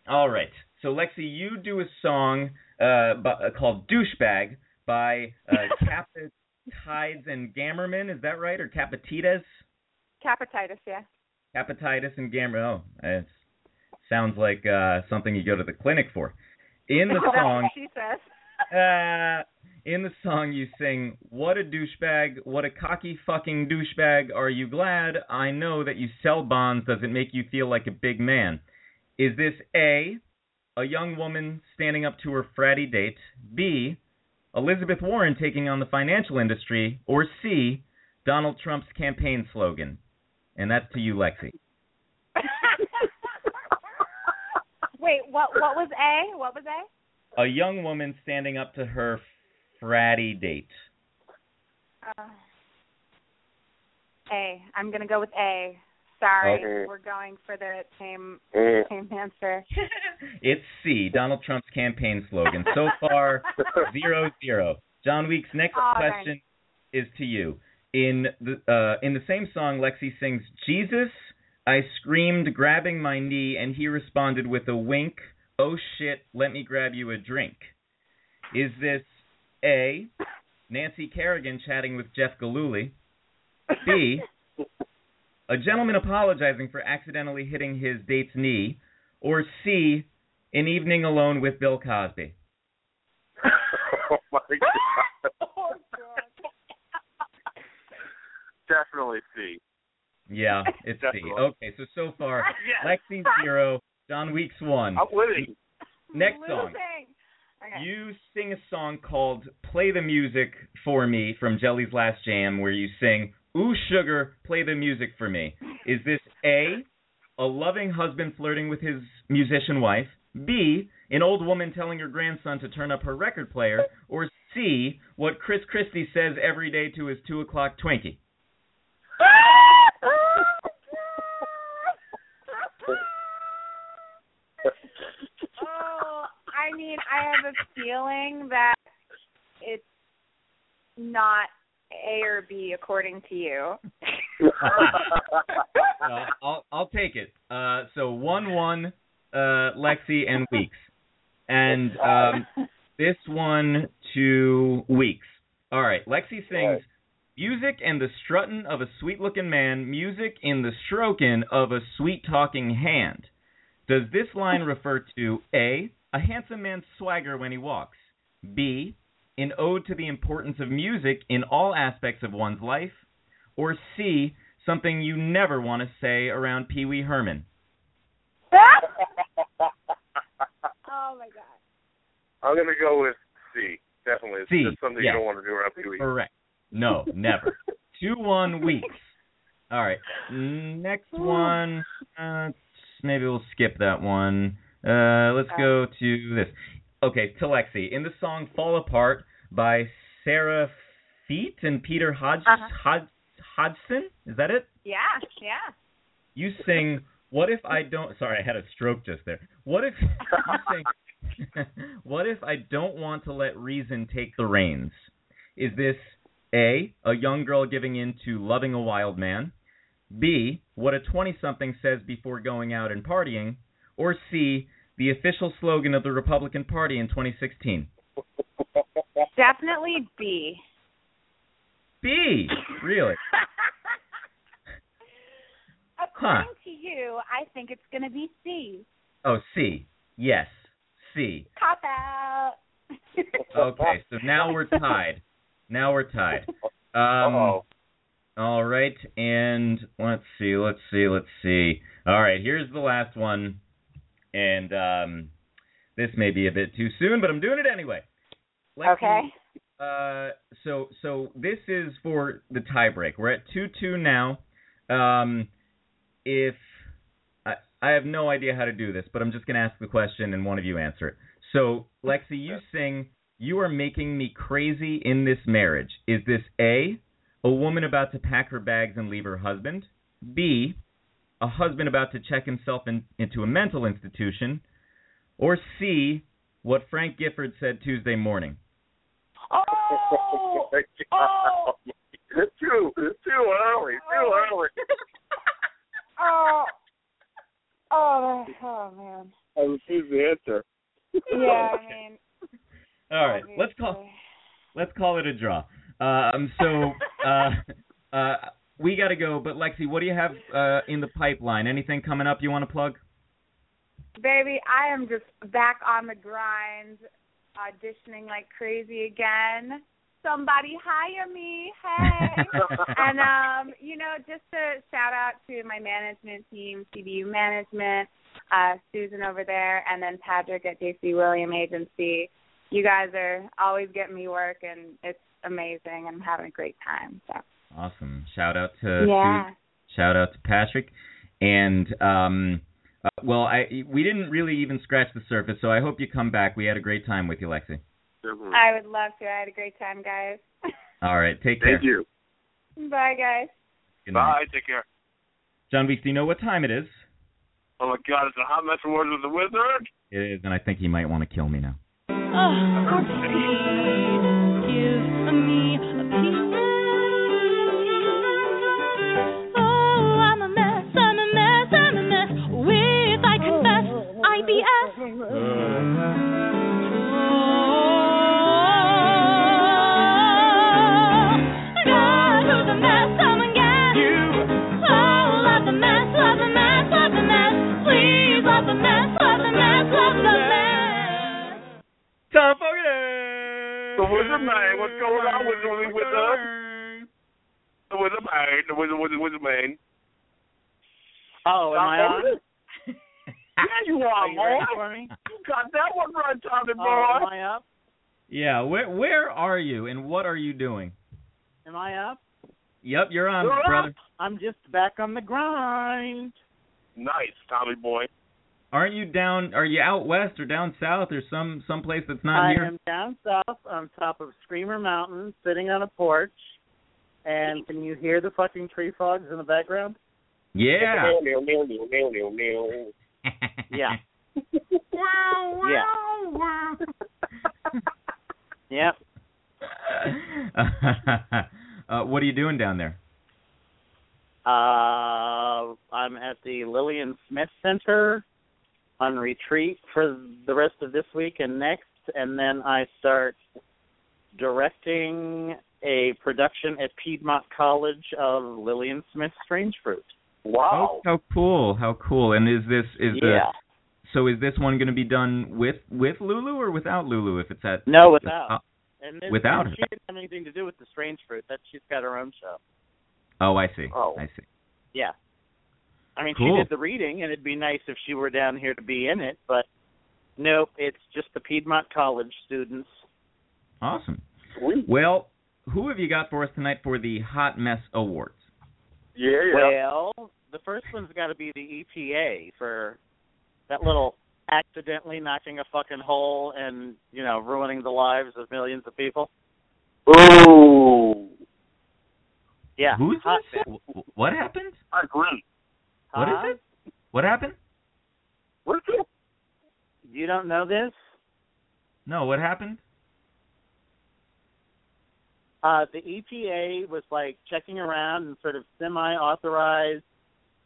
S3: all right. So Lexi, you do a song uh, uh, called "Douchebag" by uh, Capatides and Gammerman. Is that right, or Capatitas?
S6: Capititis, yeah.
S3: Capatitis and Gammer. Oh, it sounds like uh, something you go to the clinic for. In the song,
S6: she says.
S3: uh, in the song you sing, "What a douchebag! What a cocky fucking douchebag! Are you glad? I know that you sell bonds. Does it make you feel like a big man?" Is this A, a young woman standing up to her fratty date? B, Elizabeth Warren taking on the financial industry? Or C, Donald Trump's campaign slogan? And that's to you, Lexi.
S6: Wait, what? What was A? What was A?
S3: A young woman standing up to her fratty date.
S6: Uh, A. I'm gonna go with A. Sorry,
S4: Okay.
S6: we're going for the same
S4: Mm.
S6: same answer.
S3: It's C, Donald Trump's campaign slogan. So far, zero zero. Jon Weeks' next
S6: All right.
S3: question is to you. In the uh, in the same song, Lexi sings Jesus. I screamed, grabbing my knee, and he responded with a wink. Oh shit, let me grab you a drink. Is this A, Nancy Kerrigan chatting with Jeff Gillooly? B, a gentleman apologizing for accidentally hitting his date's knee? Or C, an evening alone with Bill Cosby?
S4: oh my god.
S6: oh, God.
S4: Definitely C.
S3: Yeah, it's C. Okay, so so far,
S6: Yes.
S3: Lexi zero, Jon Weeks one.
S4: I'm winning.
S3: Next song.
S6: Okay.
S3: You sing a song called Play the Music for Me from Jelly's Last Jam where you sing, Ooh Sugar, play the music for me. Is this A, a loving husband flirting with his musician wife? B, an old woman telling her grandson to turn up her record player? Or C, what Chris Christie says every day to his 2 o'clock Twinkie?
S6: Oh, I mean, I have a feeling that it's not A or B according to you.
S3: Uh, I'll, I'll take it. Uh, so 1 1, uh, Lexi and Weeks. And um, this one to Weeks. All right, Lexi sings music and the strutting of a sweet looking man, music in the stroking of a sweet talking hand. Does this line refer to A, a handsome man's swagger when he walks, B, an ode to the importance of music in all aspects of one's life, or C, something you never want to say around Pee Wee Herman?
S6: oh my god.
S4: I'm gonna go with C. Definitely. It's
S3: C,
S4: just something
S3: yeah.
S4: you don't want to do around Pee Wee.
S3: Correct. No, never. Two one weeks. All right. Next one. Uh, maybe we'll skip that one. Uh, let's go to this. Okay, to Lexi. In the song "Fall Apart" by Sarah Feet and Peter Hodg-
S6: Uh-huh.
S3: Hod- Hodgson. Is that it?
S6: Yeah, yeah.
S3: You sing. What if I don't? Sorry, I had a stroke just there. What if you sing? what if I don't want to let reason take the reins? Is this A, a young girl giving in to loving a wild man? B, what a 20 something says before going out and partying? Or C, the official slogan of the Republican Party in 2016?
S6: Definitely B.
S3: B, really?
S6: According to you, I think it's going to be C.
S3: Oh, C. Yes, C.
S6: Cop out.
S3: Okay, so now we're tied. Now we're tied. Um,
S4: Uh-oh.
S3: All right, and let's see, let's see, let's see. All right, here's the last one, and um, this may be a bit too soon, but I'm doing it anyway. Lexi,
S6: Okay.
S3: Uh, so so this is for the tiebreak. We're at two two now. Um, if I I have no idea how to do this, but I'm just gonna ask the question and one of you answer it. So Lexi, you sing. You are making me crazy in this marriage. Is this A, a woman about to pack her bags and leave her husband? B, a husband about to check himself in, into a mental institution? Or C, what Frank Gifford said Tuesday morning?
S6: Oh, oh.
S4: It's too, it's too early. Too early.
S6: oh, oh, oh man.
S4: I refuse the answer.
S6: Yeah, I mean.
S3: All right, let's call let's call it a draw. Um, so uh, uh, we got to go. But Lexi, what do you have uh, in the pipeline? Anything coming up you want to plug?
S6: Baby, I am just back on the grind, auditioning like crazy again. Somebody hire me, hey! and um, you know, just a shout out to my management team, CBU Management, uh, Susan over there, and then Patrick at JC William Agency. You guys are always getting me work, and it's amazing. I'm having a great time. So
S3: Awesome. Shout out to
S6: yeah,
S3: shout out to Patrick, and um, uh, well, I we didn't really even scratch the surface, so I hope you come back. We had a great time with you, Lexi.
S6: I would love to. I had a great time, guys.
S3: All right, take care.
S4: Thank you.
S6: Bye, guys.
S3: Good night.
S4: Bye. Take care.
S3: Jon Weeks, do you know what time it is?
S4: Oh my God! It's a hot mess from Words with the Wizard.
S3: It is, and I think he might want to kill me now.
S2: Oh, for Pete,
S4: Man, what's going on, Wizard with us? The Wizard Man, the Wizard, Wizard, Wizard Man.
S5: Oh, am I on?
S4: Yeah, you
S5: Are
S4: are,
S5: you
S4: boy. You got that one right, Tommy
S5: Oh, am
S4: boy.
S5: I up?
S3: Yeah, where where are you and what are you doing?
S5: Am I up?
S3: Yep, you're on,
S4: You're up.
S3: brother.
S5: I'm just back on the grind.
S4: Nice, Tommy boy.
S3: Aren't you down? Are you out west or down south or some some place that's not
S5: I
S3: here?
S5: I am down south on top of Screamer Mountain, sitting on a porch. And can you hear the fucking tree frogs in the background?
S3: Yeah.
S5: Yeah. Yeah. Yep.
S3: uh, what are you doing down there?
S5: Uh, I'm at the Lillian Smith Center on retreat for the rest of this week and next, and then I start directing a production at Piedmont College of Lillian Smith Strange Fruit.
S4: Wow.
S3: Oh, how cool! How cool! And is this is the so is this one going to be done with with Lulu or without Lulu? If it's at
S5: No, without.
S3: Uh,
S5: and this,
S3: without
S5: and
S3: her.
S5: she didn't have anything to do with the Strange Fruit. That she's got her own show.
S3: oh, I see.
S4: Oh.
S3: I see.
S5: Yeah. I mean,
S3: Cool.
S5: she did the reading, and it'd be nice if she were down here to be in it, but nope, it's just the Piedmont College students.
S3: Awesome.
S4: Sweet.
S3: Well, who have you got for us tonight for the Hot Mess Awards?
S4: Yeah, yeah.
S5: Well, the first one's got to be the EPA for that little accidentally knocking a fucking hole and you know ruining the lives of millions of people.
S4: Ooh.
S5: Yeah,
S3: Who's
S5: hot
S3: this?
S5: mess.
S3: What happened?
S4: I agree.
S3: What is it? What happened?
S4: What it?
S5: You don't know this?
S3: No, what happened?
S5: Uh, the EPA was like checking around and sort of semi-authorized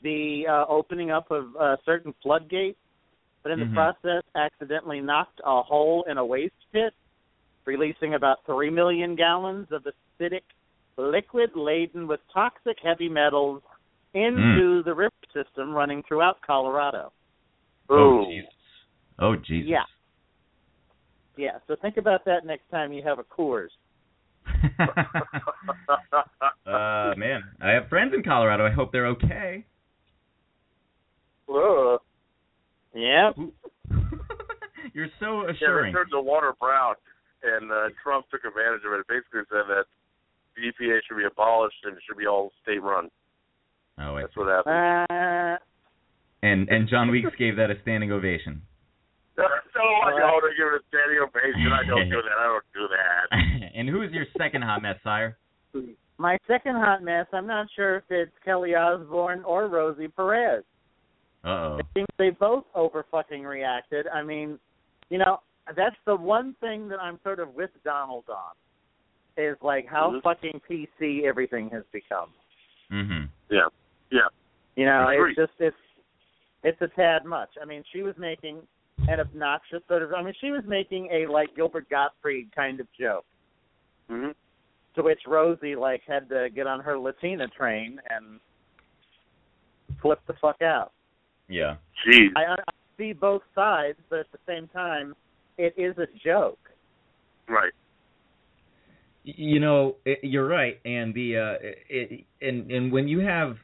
S5: the uh, opening up of uh, certain floodgates, but in
S3: Mhm.
S5: the process accidentally knocked a hole in a waste pit, releasing about three million gallons of acidic liquid laden with toxic heavy metals into the river system running throughout Colorado.
S3: Oh
S4: Ooh.
S3: Jesus. Oh Jesus.
S5: Yeah. Yeah, so think about that next time you have a Coors.
S3: uh man, I have friends in Colorado. I hope they're okay.
S4: Ugh.
S5: Yep.
S3: You're so assuring.
S4: Yeah, they
S3: assuring.
S4: turned the water brown, and uh, Trump took advantage of it. It basically said that the EPA should be abolished and it should be all state run.
S3: Oh, I
S4: That's
S3: see.
S4: what happened.
S5: Uh,
S3: And and Jon Weeks gave that a standing ovation.
S4: so I don't give it a standing ovation. I don't do that. I don't do that.
S3: and who is your second hot mess, sire?
S5: My second hot mess, I'm not sure if it's Kelly Osbourne or Rosie Perez.
S3: Uh oh.
S5: I think they both over fucking reacted. I mean, you know, that's the one thing that I'm sort of with Donald on. Is like how
S4: Mhm.
S5: fucking PC everything has become.
S3: Mhm.
S4: Yeah. Yeah.
S5: You know,
S4: Agreed.
S5: it's just it's it's a tad much. I mean, she was making an obnoxious sort of I mean, she was making a like Gilbert Gottfried kind of joke.
S4: hmm
S5: To which Rosie like had to get on her Latina train and flip the fuck out.
S3: Yeah.
S4: Jeez.
S5: I, I see both sides, but at the same time, it is a joke.
S4: Right.
S3: You know, it, you're right, and the uh, it, and and when you have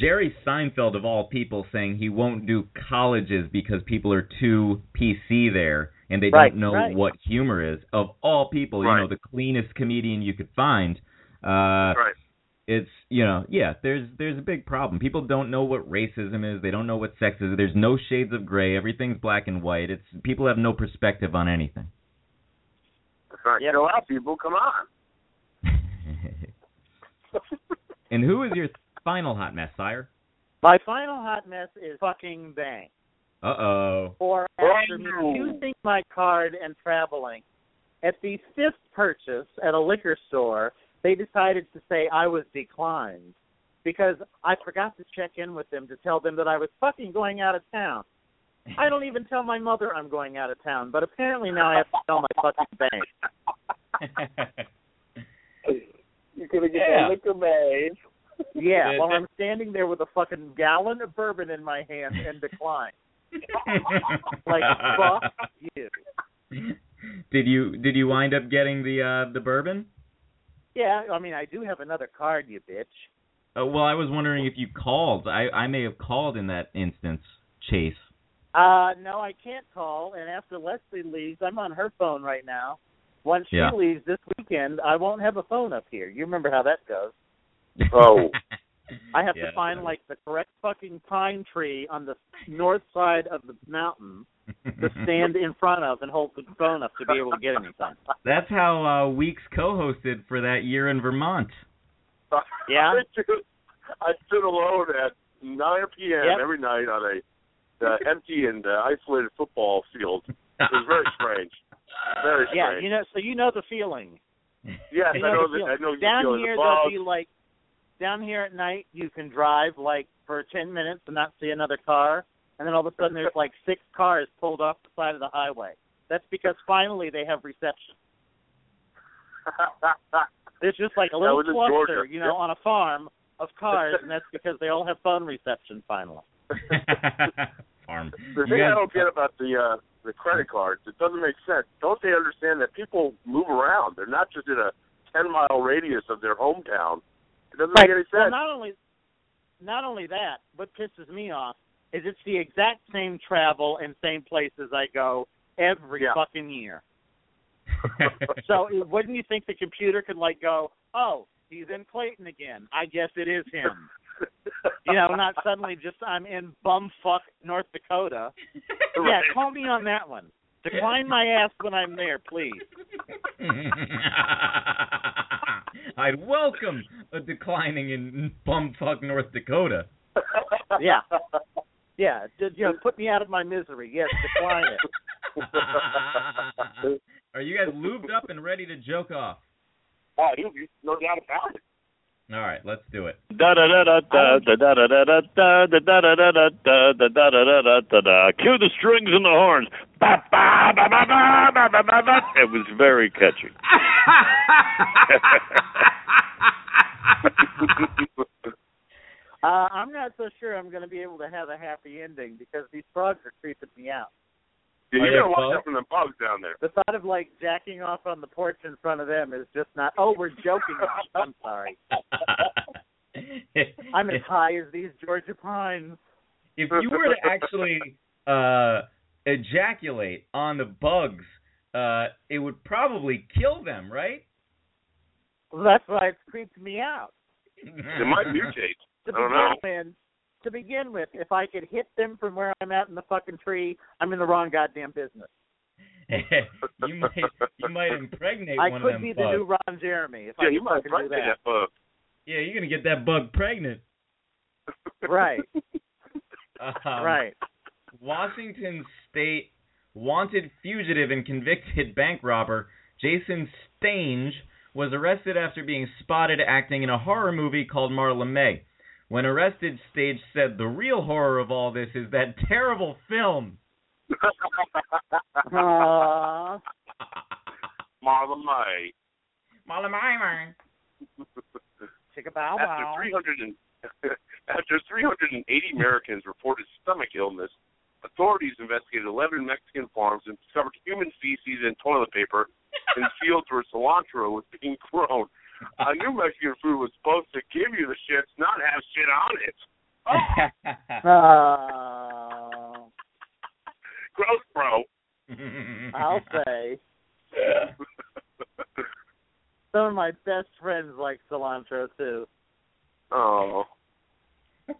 S3: Jerry Seinfeld of all people saying he won't do colleges because people are too PC there and they
S5: Right,
S3: don't know
S5: right.
S3: what humor is. Of all people, you know, the cleanest comedian you could find. Uh,
S4: right.
S3: it's you know yeah there's there's a big problem people don't know what racism is they don't know what sex is there's no shades of gray everything's black and white it's people have no perspective on anything
S4: That's right.
S5: Yep.
S4: Chill out, people. Come on.
S3: and who is your final hot mess sire
S5: My final hot mess is fucking bang.
S3: uh-oh
S5: For after
S4: Oh.
S5: using my card and traveling, at the fifth purchase at a liquor store, they decided to say I was declined because I forgot to check in with them to tell them that I was fucking going out of town. I don't even tell my mother I'm going out of town, but apparently now I have to tell my fucking bank.
S4: You're gonna get
S3: Yeah.
S4: that liquor made.
S5: Yeah, while I'm standing there with a fucking gallon of bourbon in my hand and decline. Like fuck you.
S3: did you did you wind up getting the uh the bourbon
S5: Yeah, I mean I do have another card, you bitch.
S3: Uh, well, I was wondering if you called. I I may have called in that instance, Chase.
S5: Uh, no, I can't call. And after Leslie leaves, I'm on her phone right now. Once she
S3: Yeah.
S5: leaves this weekend, I won't have a phone up here. You remember how that goes.
S4: Oh.
S5: I have
S3: Yeah.
S5: to find like the correct fucking pine tree on the north side of the mountain to stand in front of and hold the phone up to be able to get anything.
S3: That's how uh, Weeks co-hosted for that year in Vermont.
S5: Yeah?
S4: I stood, I stood alone at 9 p.m.
S5: Yep.
S4: every night on a uh, empty and uh, isolated football field. It was very strange. Very strange.
S5: Yeah, you know so you know the feeling.
S4: yes,
S5: You
S4: I
S5: know
S4: know
S5: the
S4: that. I
S5: feeling.
S4: know you
S5: down here
S4: the
S5: there'll be like down here at night you can drive like for ten minutes and not see another car and then all of a sudden there's like six cars pulled off the side of the highway. That's because finally they have reception. There's just like a little cluster,
S4: Georgia.
S5: you know, on a farm of cars and that's because they all have phone reception finally.
S3: Farm.
S4: The
S3: You
S4: thing I don't get about the uh the credit cards, it doesn't make sense. Don't they understand that people move around? They're not just in a ten mile radius of their hometown. It doesn't
S5: Right.
S4: make any
S5: Well, not only not only that, what pisses me off is it's the exact same travel and same places I go every
S4: Yeah.
S5: fucking year. So wouldn't you think the computer could like go, oh, he's in Clayton again. I guess it is him. You know, not suddenly just I'm in bumfuck North Dakota. Yeah, call me on that one. Decline my ass when I'm there, please.
S3: I'd welcome a declining in bumfuck North Dakota.
S5: Yeah. Yeah, did you know, put me out of my misery. Yes, decline it.
S3: Are you guys lubed up and ready to joke off?
S4: oh, you, you, no doubt about it.
S3: All right, let's do it.
S8: Cue the strings and the horns. It was very catchy.
S5: uh, I'm not so sure I'm going to be able to have a happy ending because these frogs are creeping me out.
S4: Yeah, you
S3: they
S4: gotta watch
S3: bugs?
S4: out for the bugs down there.
S5: The thought of like jacking off on the porch in front of them is just not. Oh, we're joking. I'm sorry. I'm as high as these Georgia pines.
S3: if you were to actually uh, ejaculate on the bugs, uh, it would probably kill them, right?
S5: Well, that's why it creeped me out.
S4: It might mutate.
S5: To
S4: I don't know.
S5: with, to begin with, if I could hit them from where I'm at in the fucking tree, I'm in the wrong goddamn business.
S3: you might you might impregnate
S5: I
S3: one of
S5: could be
S3: bugs.
S5: the new Ron Jeremy if
S4: Yeah,
S5: I
S4: you
S5: could
S4: might
S5: fucking do
S4: impregnate
S5: that.
S4: that bug.
S3: Yeah, you're gonna get that bug pregnant.
S5: Right,
S3: Um,
S5: right.
S3: Washington State wanted fugitive and convicted bank robber Jason Stange was arrested after being spotted acting in a horror movie called Marla May. When arrested, Stage said, The real horror of all this is that terrible film.
S5: Aww.
S4: Marla May.
S3: Marla May.
S5: Chicka bow
S4: After 300 and, after 380 Americans reported stomach illness, authorities investigated 11 Mexican farms and discovered human feces and toilet paper in fields where cilantro was being grown. Uh, I knew Mexican food was supposed to give you the shits, not have shit on it.
S5: Oh,
S4: Gross, bro.
S5: Uh, I'll say. Some of my best friends like cilantro too.
S4: oh.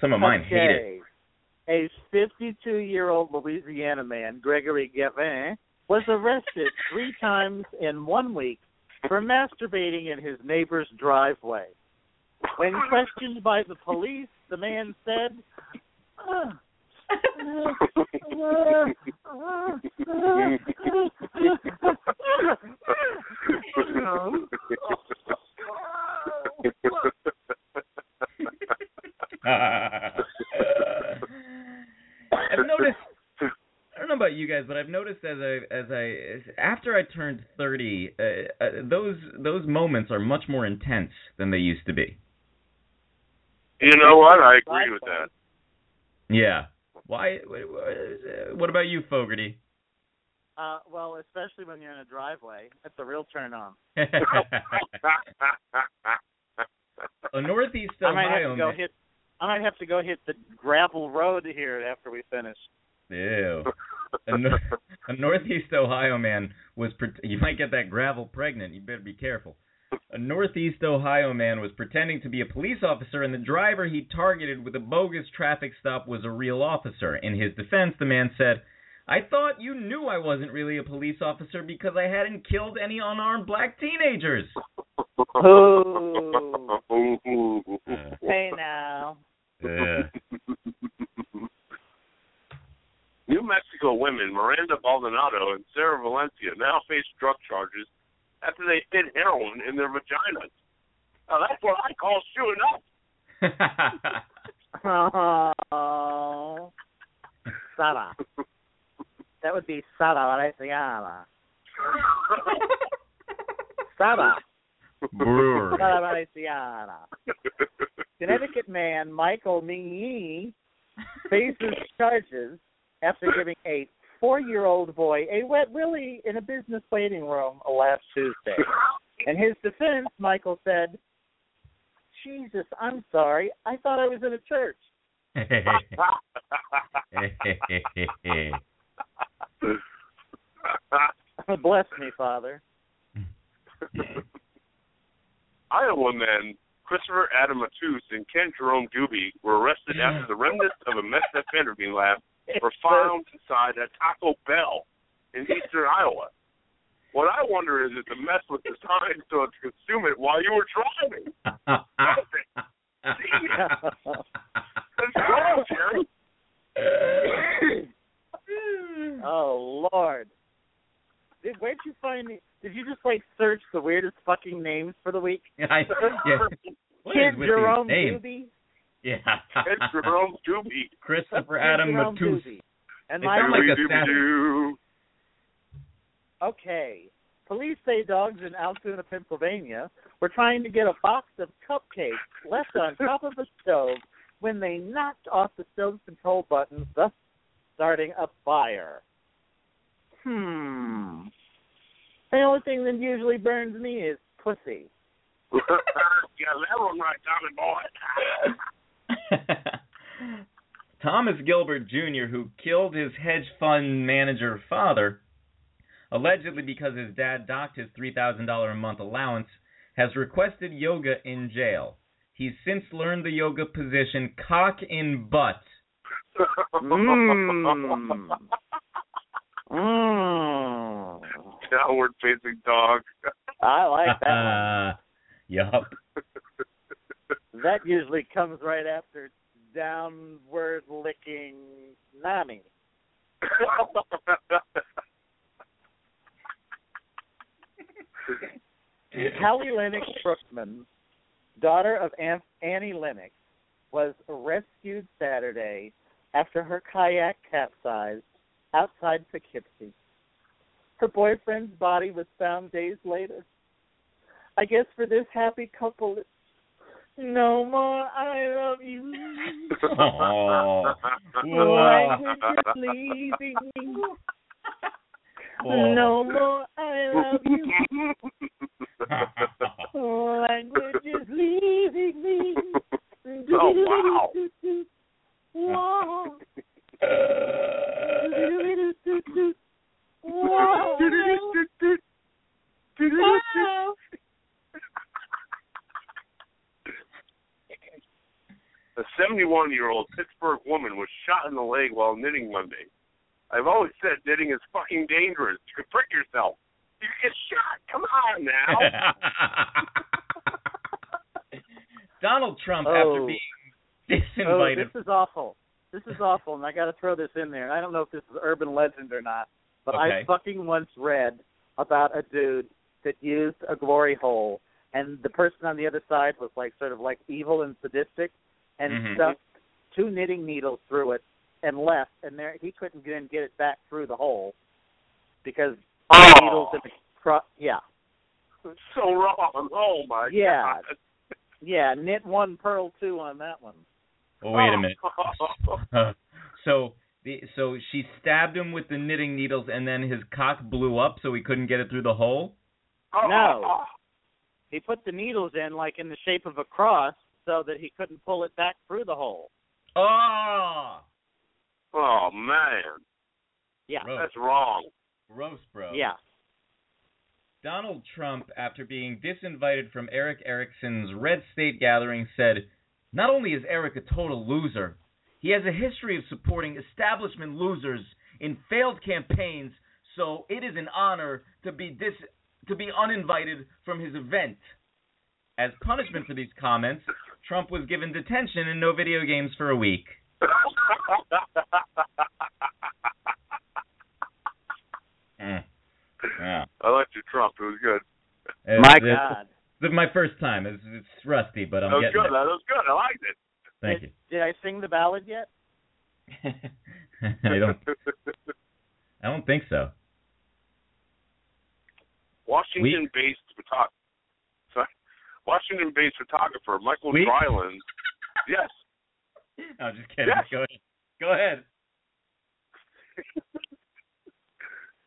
S3: Some of mine hate it.
S5: A 52-year-old Louisiana man, Gregory Gavin, was arrested three times in one week for masturbating in his neighbor's driveway. When questioned by the police, the man said, "Ah,
S3: I've noticed. I don't know about you guys, but I've noticed as I as I after I turned thirty, uh, uh, those those moments are much more intense than they used to be.
S4: You know what? I agree with that.
S3: Yeah. Why? What, what- what about you, Fogarty?
S5: Uh, well, especially when you're in a driveway, that's a real turn on.
S3: a Northeast Ohio.
S5: I might have to go hit. I might have to go hit the gravel road here after we finish.
S3: Ew. A, nor- a Northeast Ohio man was. Pre- you might get that gravel pregnant. You better be careful. A Northeast Ohio man was pretending to be a police officer, and the driver he targeted with a bogus traffic stop was a real officer. In his defense, the man said, I thought you knew I wasn't really a police officer because I hadn't killed any unarmed black teenagers.
S5: Oh,
S3: Uh,
S5: hey now.
S3: uh,
S4: New Mexico women Miranda Baldonado and Sarah Valencia now face drug charges after they hid heroin in their vaginas. Now that's what I call shooting up.
S5: Oh, Sara. That would be Sara Valenciana. Sara.
S3: Brewer.
S5: Sara Valenciana. Connecticut man Michael Mingy faces charges after giving a four-year-old boy a wet willy in a business waiting room last Tuesday. In his defense, Michael said, Jesus, I'm sorry. I thought I was in a church. Bless me, Father.
S4: Iowa men Christopher Adam Matus and Ken Jerome Doobie were arrested after the remnants of a methamphetamine lab were found inside a Taco Bell in eastern Iowa. What I wonder is if the mess with the designed so to consume it while you were driving. That's gross, Jerry.
S5: oh Lord. Did, where'd you find me? Did you just like search the weirdest fucking names for the week?
S3: I, yeah. What is
S5: Kid
S3: with
S5: Jerome? Doobie.
S3: Yeah.
S4: Ken Jerome Doobie.
S3: Christopher Adam
S5: Jerome
S3: Matus.
S5: And
S3: They
S5: my
S3: like a
S4: Doobie-doo.
S5: okay. Police say dogs in Altoona, Pennsylvania, were trying to get a box of cupcakes left on top of the stove when they knocked off the stove's control button, thus starting a fire. Hmm. The only thing that usually burns me is pussy.
S4: yeah, that one right, Tommy boy.
S3: Thomas Gilbert Jr., who killed his hedge fund manager father, allegedly because his dad docked his $3,000 a month allowance, has requested yoga in jail. He's since learned the yoga position cock in butt.
S5: Mmm. Mmm.
S4: Downward facing dog.
S5: I like that one.
S3: Uh, yup.
S5: That usually comes right after downward licking Nami. Hallie Lennox Brookman, daughter of An- Annie Lennox, was rescued Saturday after her kayak capsized outside Poughkeepsie. Her boyfriend's body was found days later. I guess for this happy couple, it's no more I love you.
S3: Oh.
S5: Language is leaving me.
S3: Oh.
S5: No more I love you. Language is leaving me.
S4: Oh,
S5: wow. Wow.
S4: A 71 year old Pittsburgh woman was shot in the leg while knitting Monday. I've always said knitting is fucking dangerous. You could prick yourself. You could get shot. Come on now.
S3: Donald Trump,
S5: Oh.
S3: after being
S5: oh,
S3: disinvited. Oh, disinvited.
S5: this is awful. This is awful, and I got to throw this in there. I don't know if this is urban legend or not, but
S3: Okay.
S5: I fucking once read about a dude that used a glory hole, and the person on the other side was like sort of like evil and sadistic, and
S3: Mhm.
S5: stuck two knitting needles through it and left, and there he couldn't then get it back through the hole because
S4: Oh.
S5: the needles in the cro- yeah
S4: so wrong. Oh my
S5: Yeah.
S4: god.
S5: yeah knit one pearl two on that one.
S3: Oh, wait a minute. so the so she stabbed him with the knitting needles, and then his cock blew up, so he couldn't get it through the hole.
S5: No. He put the needles in like in the shape of a cross, so that he couldn't pull it back through the hole.
S3: Oh,
S4: Oh man,
S5: Yeah.
S3: Gross.
S4: that's wrong.
S3: gross, bro.
S5: Yeah.
S3: Donald Trump, after being disinvited from Erick Erickson's Red State gathering, said, Not only is Eric a total loser, he has a history of supporting establishment losers in failed campaigns, so it is an honor to be dis- to be uninvited from his event. As punishment for these comments, Trump was given detention and no video games for a week. Mm. Yeah.
S4: I liked your Trump. It was good.
S3: It-
S5: My
S3: it's-
S5: God.
S3: This is my first time. It's, it's rusty, but I'm
S4: that was
S3: getting
S4: good.
S3: it.
S4: That was good. I liked it.
S3: Thank
S5: did, did I sing the ballad yet?
S3: I don't. I don't think so.
S4: Washington-based photog- sorry, Washington-based photographer Michael
S3: We-
S4: Dryland. Yes.
S3: No, I'm just kidding.
S4: Yes.
S3: Go ahead. Go ahead.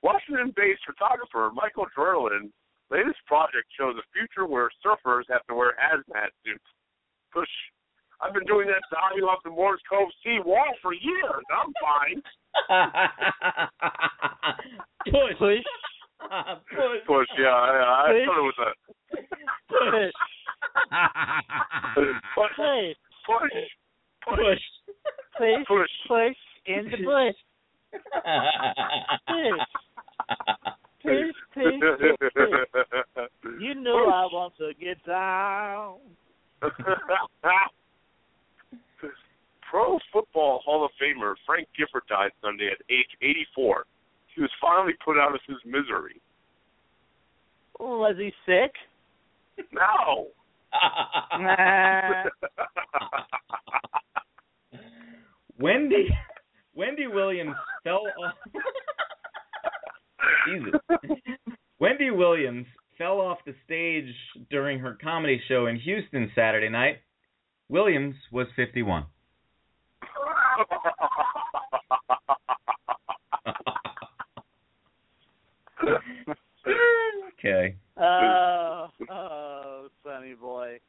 S4: Washington-based photographer Michael Dryland latest project shows a future where surfers have to wear hazmat suits. Push. I've been doing that diving off the Morris Cove sea wall for years. I'm fine.
S3: Push.
S5: Push.
S3: Push.
S4: Push. Yeah, I, I
S5: Push.
S4: thought it was a
S5: Push.
S4: push.
S5: Push.
S4: Push.
S3: Push.
S5: Push.
S4: Push.
S5: Push. In the bush. Push. Push. Push. Push. You know I want to get down.
S4: Pro Football Hall of Famer Frank Gifford died Sunday at age 84. He was finally put out of his misery.
S5: Oh, was he sick?
S4: No.
S3: Wendy Wendy Williams fell off Jesus. Wendy Williams fell off the stage during her comedy show in Houston Saturday night. Williams was 51. okay.
S5: Oh, oh, Sonny boy.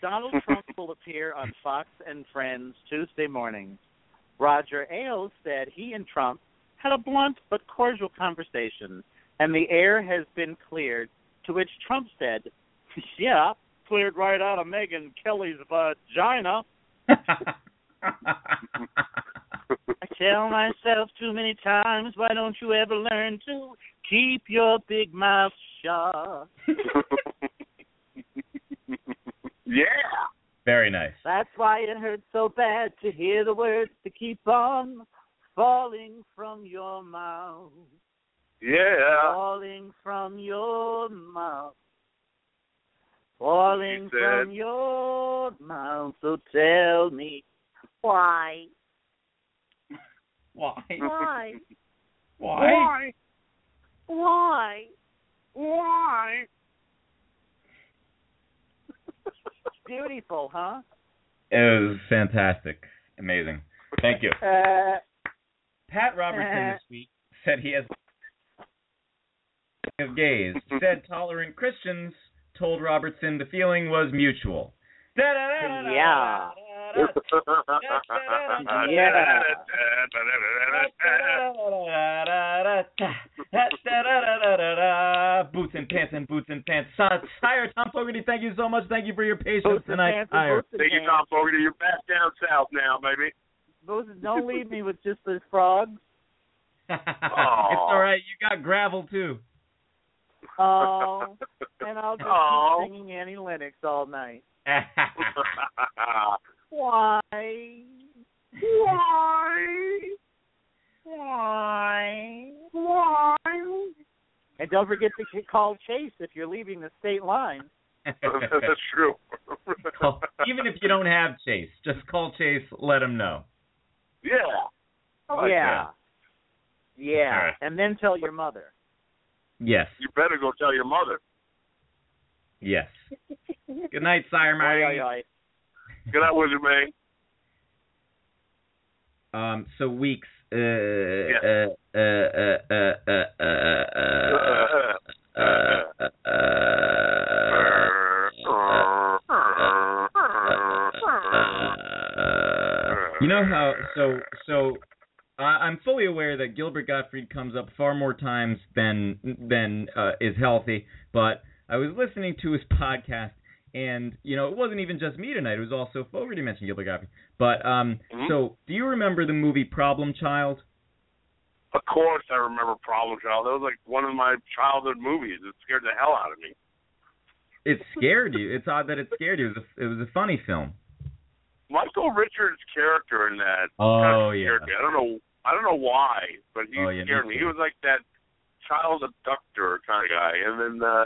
S5: Donald Trump will appear on Fox and Friends Tuesday morning. Roger Ailes said he and Trump had a blunt but cordial conversation, and the air has been cleared. To which Trump said, "Yeah, cleared right out of Megyn Kelly's vagina." I tell myself too many times, why don't you ever learn to keep your big mouth shut?
S4: yeah.
S3: Very nice.
S5: That's why it hurts so bad to hear the words to keep on falling from your mouth.
S4: Yeah.
S5: Falling from your mouth. Falling from your mouth. So tell me why.
S3: Why?
S5: Why?
S3: Why?
S5: Why?
S4: Why?
S5: Beautiful, huh?
S3: It was fantastic. Amazing. Thank you.
S5: Uh,
S3: Pat Robertson this week said he has of gays. Said tolerant Christians told Robertson the feeling was mutual.
S5: Yeah.
S3: Boots and pants and boots and pants. Sire Tom Fogarty, thank you so much. Thank you for your patience
S5: Boots
S3: tonight.
S5: pants and
S3: Sire.
S5: boots and
S4: Thank you. Tom Fogarty. You're back down south now, baby.
S5: Those, don't leave me with just the frogs.
S3: it's all right. You got gravel too.
S5: Oh, and I'll just
S4: Aw.
S5: keep singing Annie Lennox all night. Why? Why? Why? Why? And don't forget to call Chase if you're leaving the state line.
S4: That's true.
S3: Call- Even if you don't have Chase, just call Chase. Let him know.
S4: yeah. I like
S5: yeah.
S4: that.
S5: Yeah.
S3: All right.
S5: And then tell your mother.
S3: Yes.
S4: You better go tell your mother.
S3: Yes. Good night, Sire Mary.
S4: Good night, Wizard May.
S3: Um, so weeks. Uh,
S4: uh,
S3: uh, uh, uh, uh, uh, uh, uh, uh, uh, uh, You know how so so I I'm fully aware that Gilbert Gottfried comes up far more times than than uh, is healthy, but I was listening to his podcast and you know it wasn't even just me tonight. It was also Fogarty mentioned Gilbert Gottfried. But um,
S4: Mhm.
S3: so do you remember the movie Problem Child?
S4: Of course, I remember Problem Child. That was like one of my childhood movies. It scared the hell out of me.
S3: It scared you. It's odd that it scared you. It was a, it was a funny film.
S4: Michael Richards' character in that
S3: Oh,
S4: kind of
S3: yeah.
S4: scared me. I don't know. I don't know why, but he
S3: Oh, yeah,
S4: scared me. He was like that child abductor kind of guy, and then uh,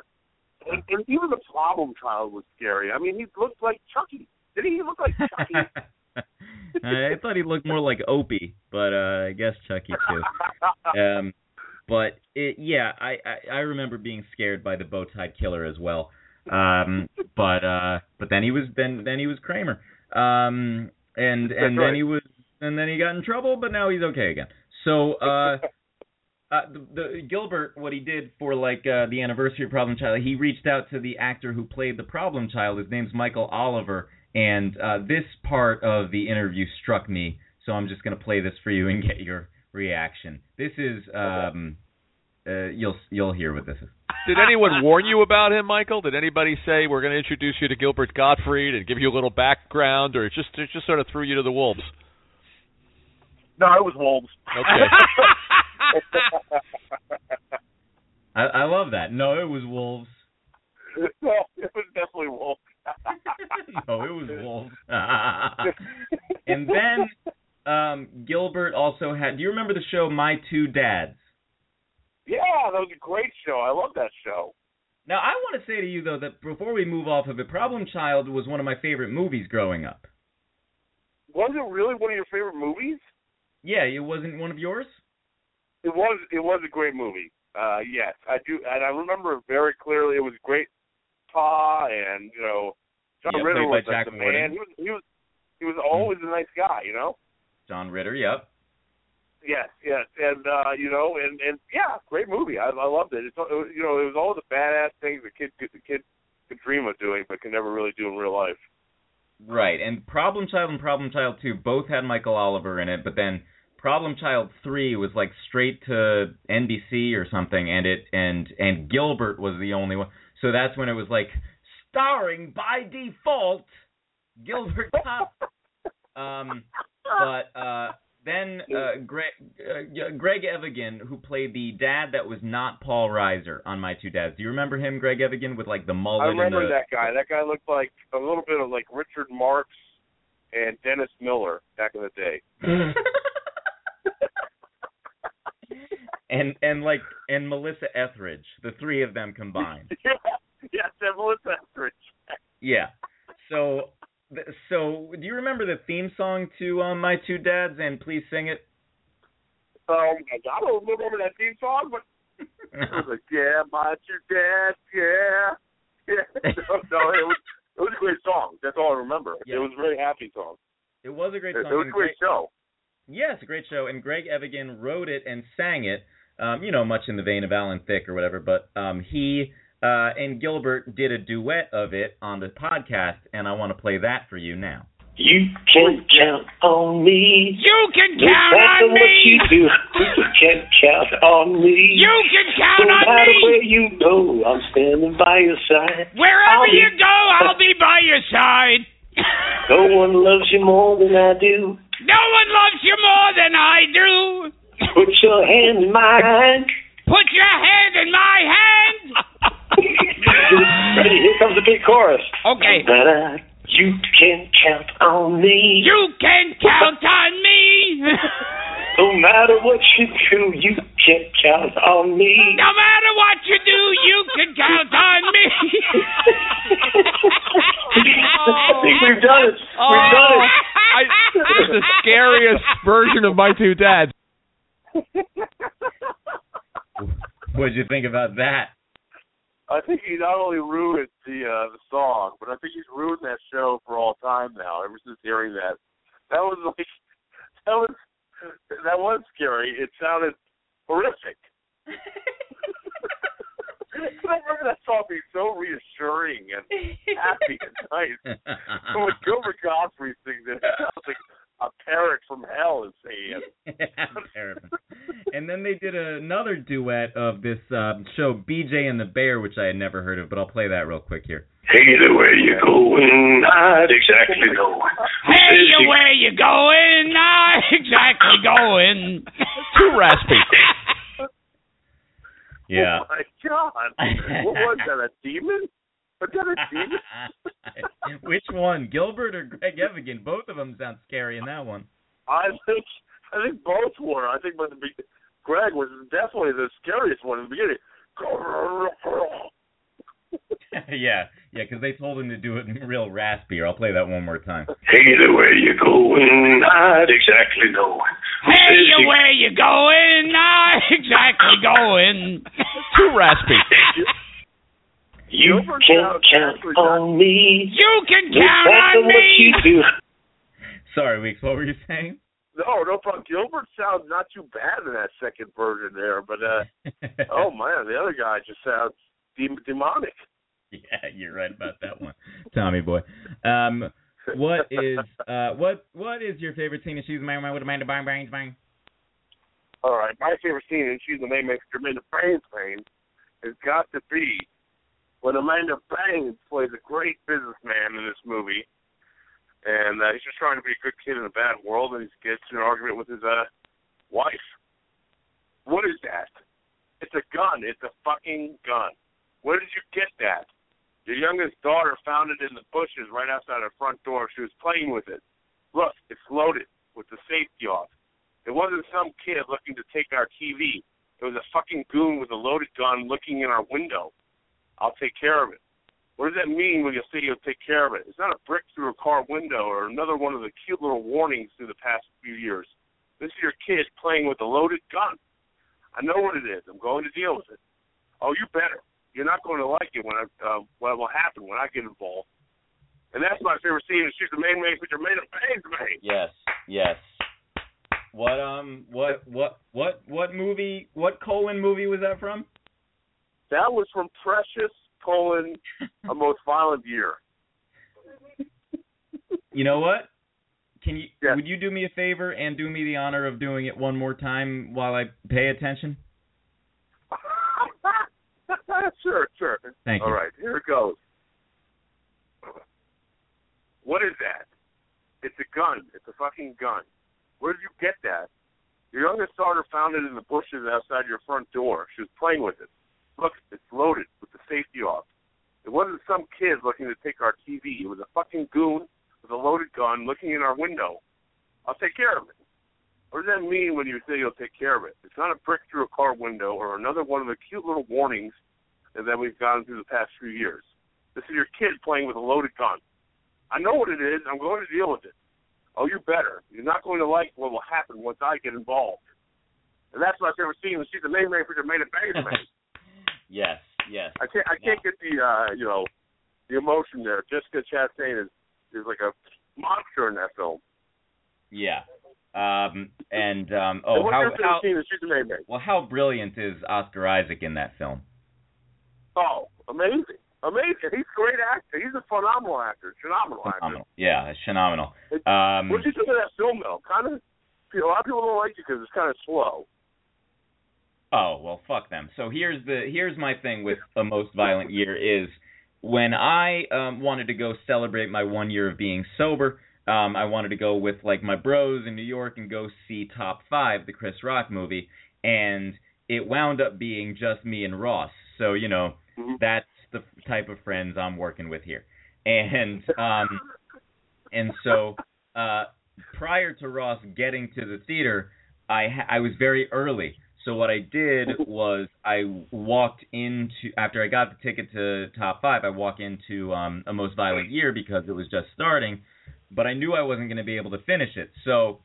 S4: and, and even the Problem Child was scary. I mean, he looked like Chucky. Did he look like Chucky?
S3: I thought he looked more like Opie, but uh, I guess Chucky too. Um, but it, yeah, I, I I remember being scared by the bow tied killer as well. Um, but uh, but then he was then then he was Kramer. Um, and and
S4: That's
S3: then he was and then he got in trouble, but now he's okay again. So uh. Uh, the, the Gilbert, what he did for like uh, the anniversary of Problem Child, he reached out to the actor who played the Problem Child. His name's Michael Oliver, and uh, this part of the interview struck me. So I'm just gonna play this for you and get your reaction. This is um, uh, you'll you'll hear what this is.
S9: Did anyone warn you about him, Michael? Did anybody say we're going to introduce you to Gilbert Gottfried and give you a little background, or it just it just sort of threw you to the wolves?
S4: no, it was Wolves.
S3: I, I love that. No, it was wolves.
S4: no, it was definitely Wolves.
S3: no, it was wolves. and then um, Gilbert also had. Do you remember the show My Two Dads?
S4: Yeah, that was a great show. I love that show.
S3: Now I want to say to you though that before we move off of it, Problem Child was one of my favorite movies growing up.
S4: Was it really one of your favorite movies?
S3: Yeah, it wasn't one of yours.
S4: It was. It was a great movie. Uh, yes, I do, and I remember it very clearly. It was great. Pa and you know, John
S3: Yeah,
S4: Ritter was like
S3: Jack
S4: the
S3: Warden.
S4: man. He was. He was. He was always a nice guy. You know.
S3: John Ritter. Yep.
S4: Yes, yes, and uh, you know, and and yeah, great movie. I, I loved it. It's it was, you know, it was all the badass things the kid the kid could dream of doing, but could never really do in real life.
S3: Right, and Problem Child and Problem Child 2 both had Michael Oliver in it, but then Problem Child 3 was like straight to NBC or something and it and and Gilbert was the only one. So that's when it was like starring by default Gilbert Top. Um but uh then uh, Greg, uh, Greg Evigan, who played the dad that was not Paul Reiser on My Two Dads. Do you remember him, Greg Evigan, with like the mullet?
S4: I remember
S3: the,
S4: that guy. That guy looked like a little bit of like Richard Marx and Dennis Miller back in the day.
S3: and and like and Melissa Etheridge, the three of them combined.
S4: yeah, yes, and Melissa Etheridge.
S3: yeah. So so do you remember the theme song to um, My Two Dads and please sing it?
S4: Um, I don't remember that theme song, but it was like, yeah, my two dads, yeah, yeah. No, no, it was it was a great song. That's all I remember.
S3: Yeah.
S4: It was a very happy song.
S3: It was a great song.
S4: it was a great
S3: Greg-
S4: show.
S3: Yeah, a great show, and Greg Evigan wrote it and sang it. Um, you know, much in the vein of Alan Thicke or whatever. But um, he uh, and Gilbert did a duet of it on the podcast, and I want to play that for you now.
S10: You can count on me.
S11: You can
S10: No
S11: count
S10: matter
S11: on
S10: what you
S11: me.
S10: do, you can count on me.
S11: You can count
S10: no
S11: on
S10: matter where you go, I'm standing by your side.
S11: Wherever
S10: I'll be-
S11: you go, I'll be by your side.
S10: No one loves you more than I do.
S11: No one loves you more than I do.
S10: Put your hand in mine.
S11: Put your hand in my hand.
S10: Ready? Here comes the big chorus.
S11: Okay.
S10: Da-da. Uh, you can count on me.
S11: You can count on me.
S10: No matter what you do, you can count on me.
S11: No matter what you do, you can count on me.
S10: I think we've done it.
S9: Oh,
S10: We've done it.
S9: I, this is the scariest version of my two dads.
S3: What'd you think about that?
S4: I think he not only ruined the uh, the song, but I think he's ruined that show for all time now. Ever since hearing that, that was like that was that was scary. It sounded horrific. I remember that song being so reassuring and happy and nice. But when Gilbert Gottfried sings it, it sounds like a parrot from hell is saying.
S3: and then they did another duet of this um, show BJ and the Bear, which I had never heard of, but I'll play that real quick here.
S10: Either where you going, not exactly going.
S11: Hey, way you going, not exactly going.
S9: Too raspy.
S3: yeah.
S4: Oh my God! What was that? A demon? Was that a demon?
S3: Which one, Gilbert or Greg Evigan? Both of them sound scary in that one.
S4: I think I think both were. I think but the be- Greg was definitely the scariest one in the beginning.
S3: yeah, yeah, because they told him to do it real raspy. Or I'll play that one more time.
S10: Hey there, where you going? Not exactly know.
S11: Hey, you where you going? Not exactly going.
S9: Too raspy.
S10: You can
S4: sounds
S10: count on me.
S11: You can
S10: No
S11: count on me.
S3: Sorry, Weeks. What were you saying?
S4: No, no problem. Gilbert sounds not too bad in that second version there, but uh oh man, the other guy just sounds de- demonic.
S3: yeah, you're right about that one, Tommy boy. Um, what is uh what what is your favorite scene in She's Man Man with Amanda Bang Bang Bang?
S4: All right, my favorite scene, and she's the main makes Jermaine Brains pain, has got to be when Amanda Bangs plays a great businessman in this movie, and uh, he's just trying to be a good kid in a bad world, and he gets in an argument with his uh wife. What is that? It's a gun. It's a fucking gun. Where did you get that? Your youngest daughter found it in the bushes right outside her front door. She was playing with it. Look, it's loaded with the safety off. It wasn't some kid looking to take our TV. It was a fucking goon with a loaded gun looking in our window. I'll take care of it. What does that mean when you say you'll take care of it? It's not a brick through a car window or another one of the cute little warnings through the past few years. This is your kid playing with a loaded gun. I know what it is. I'm going to deal with it. Oh, you better. You're not going to like it when I, uh, what will happen when I get involved. And that's my favorite scene. is She's the main man, but made of pain to me.
S3: Yes, yes. What um what what what what movie what colon movie was that from?
S4: That was from Precious colon a most violent year.
S3: You know what? Can you
S4: Yes.
S3: would you do me a favor and do me the honor of doing it one more time while I pay attention?
S4: sure, sure.
S3: Thank
S4: All
S3: you.
S4: right, here it goes. What is that? It's a gun. It's a fucking gun. Where did you get that? Your youngest daughter found it in the bushes outside your front door. She was playing with it. Look, it's loaded with the safety off. It wasn't some kid looking to take our TV. It was a fucking goon with a loaded gun looking in our window. I'll take care of it. What does that mean when you say you'll take care of it? It's not a brick through a car window or another one of the cute little warnings that we've gone through the past few years. This is your kid playing with a loaded gun. I know what it is. I'm going to deal with it. Oh, you better. You're not going to like what will happen once I get involved. And that's my favorite scene. She's the main man for made it bang.
S3: Yes, yes.
S4: I can't. I can't get the uh, you know, the emotion there. Jessica Chastain is is like a monster in that film.
S3: Yeah. Um and um
S4: And
S3: oh
S4: what's
S3: how how
S4: scene? in She's man.
S3: well how brilliant is Oscar Isaac in that film?
S4: Oh, amazing, amazing. He's a great actor. He's a phenomenal actor. Phenomenal, actor.
S3: Phenomenal. Yeah, it's phenomenal.
S4: It-
S3: Um
S4: What do you think of that film though? Kind of. A lot of people don't like it because it's kind of slow.
S3: Oh well, fuck them. So here's the here's my thing with a most violent year is when I um wanted to go celebrate my one year of being sober. Um, I wanted to go with like my bros in New York and go see Top Five, the Chris Rock movie, and it wound up being just me and Ross. So you know that's the type of friends I'm working with here, and um, and so uh, prior to Ross getting to the theater, I ha- I was very early. So what I did was I walked into after I got the ticket to top five. I walk into um, a most violent year because it was just starting, but I knew I wasn't going to be able to finish it. So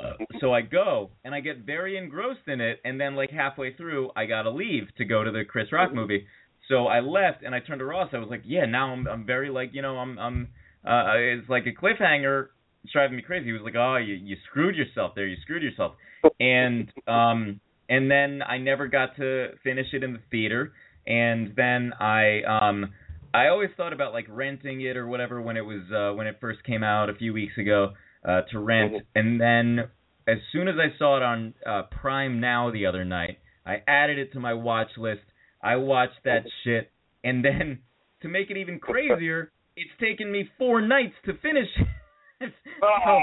S3: uh, so I go and I get very engrossed in it, and then like halfway through, I gotta leave to go to the Chris Rock movie. So I left and I turned to Ross. I was like, yeah, now I'm I'm very like you know I'm I'm uh, it's like a cliffhanger. It's driving me crazy. He was like, oh, you you screwed yourself there. You screwed yourself. And um and then I never got to finish it in the theater. And then I um I always thought about like renting it or whatever when it was uh when it first came out a few weeks ago uh to rent. And then as soon as I saw it on uh Prime Now the other night, I added it to my watch list. I watched that shit, and then to make it even crazier, it's taken me four nights to finish. so, like,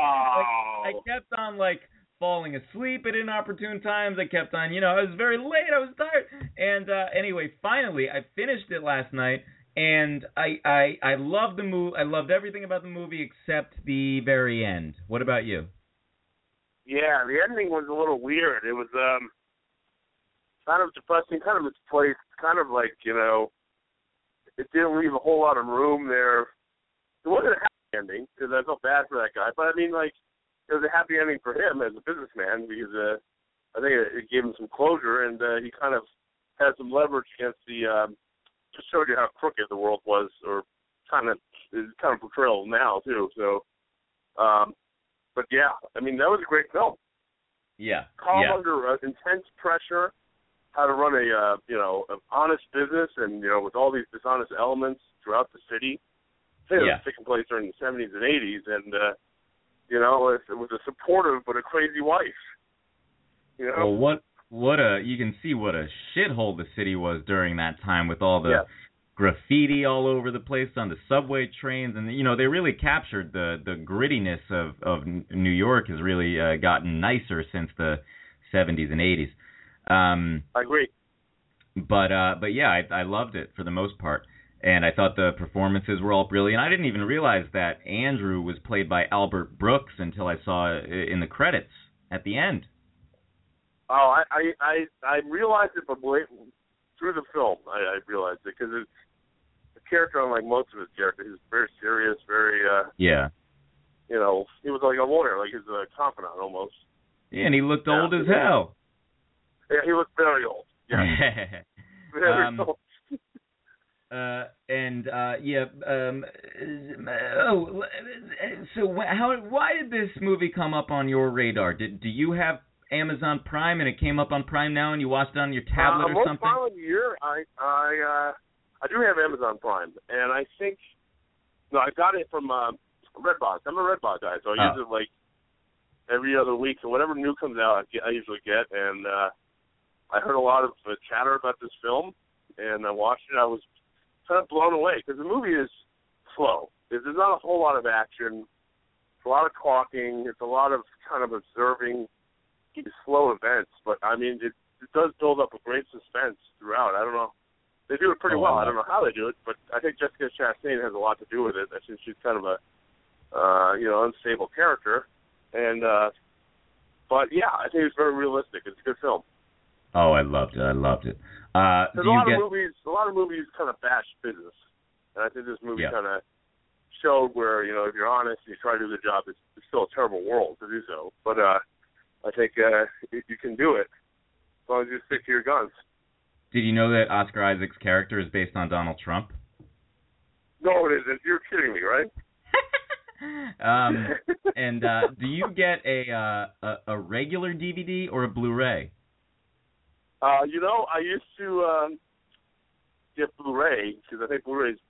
S3: I kept on like falling asleep at inopportune times. I kept on, you know, I was very late. I was tired. And uh anyway, finally, I finished it last night, and I I I loved the movie. I loved everything about the movie except the very end. What about you?
S4: Yeah, the ending was a little weird. It was um kind of depressing, kind of misplaced, kind of like, you know, it didn't leave a whole lot of room there. It wasn't a happy ending because I felt bad for that guy, but I mean, like, it was a happy ending for him as a businessman because uh, I think it, it gave him some closure and uh, he kind of had some leverage against the. Um, just showed you how crooked the world was, or kind of is kind of portrayal now too. So, um, but yeah, I mean that was a great film.
S3: Yeah.
S4: Calm
S3: yeah.
S4: under uh, intense pressure, how to run a uh, you know an honest business, and you know with all these dishonest elements throughout the city. I think
S3: Yeah.
S4: it was taking place during the 70s and 80s, and uh, you know it, it was a supportive but a crazy wife. You know.
S3: Well, what what a you can see what a shithole the city was during that time with all the
S4: Yeah.
S3: graffiti all over the place on the subway trains, and you know they really captured the the grittiness of of New York has really uh, gotten nicer since the 70s and 80s. Um,
S4: I agree.
S3: but uh but yeah, I I loved it for the most part. And I thought the performances were all brilliant. I didn't even realize that Andrew was played by Albert Brooks until I saw it in the credits at the end.
S4: Oh, I I I, I realized it, but through the film, I, I realized it because it's the character, unlike most of his characters, he's very serious, very uh,
S3: Yeah.
S4: you know, he was like a lawyer, like he's a confidant almost.
S3: Yeah, and he looked
S4: Yeah.
S3: old as hell.
S4: Yeah, he was very old. Yeah, very
S3: Um,
S4: old.
S3: Uh, and uh, yeah, um, oh, so how? Why did this movie come up on your radar? Did do you have Amazon Prime and it came up on Prime now and you watched it on your tablet
S4: uh,
S3: or something?
S4: violent year, I I uh, I do have Amazon Prime, and I think no, I got it from uh, Redbox. I'm a Redbox guy, so I
S3: Oh.
S4: use it like every other week. So whatever new comes out, I, get, I usually get. And uh, I heard a lot of uh, chatter about this film, and I watched it. I was kind of blown away because the movie is slow. There's not a whole lot of action. It's a lot of talking. It's a lot of kind of observing these slow events. But I mean, it, it does build up a great suspense throughout. I don't know. They do it pretty
S3: Oh,
S4: well.
S3: I
S4: I don't know how they do it, but I think Jessica Chastain has a lot to do with it. I think she's kind of a uh, you know unstable character, and uh, but yeah, I think it's very realistic. It's a good film.
S3: Oh, I loved it. I loved it. Uh,
S4: There's a lot
S3: get?
S4: of movies. A lot of movies kind of bash business, and I think this movie
S3: Yeah.
S4: kind of showed where you know if you're honest and you try to do the job, it's, it's still a terrible world to do so. But uh, I think uh, you, you can do it as long as you stick to your guns.
S3: Did you know that Oscar Isaac's character is based on Donald Trump?
S4: No, it isn't. You're kidding me, right?
S3: Um, and uh, do you get a, uh, a a regular DVD or a Blu-ray?
S4: Uh, you know, I used to um, get Blu-ray because I think Blu-ray's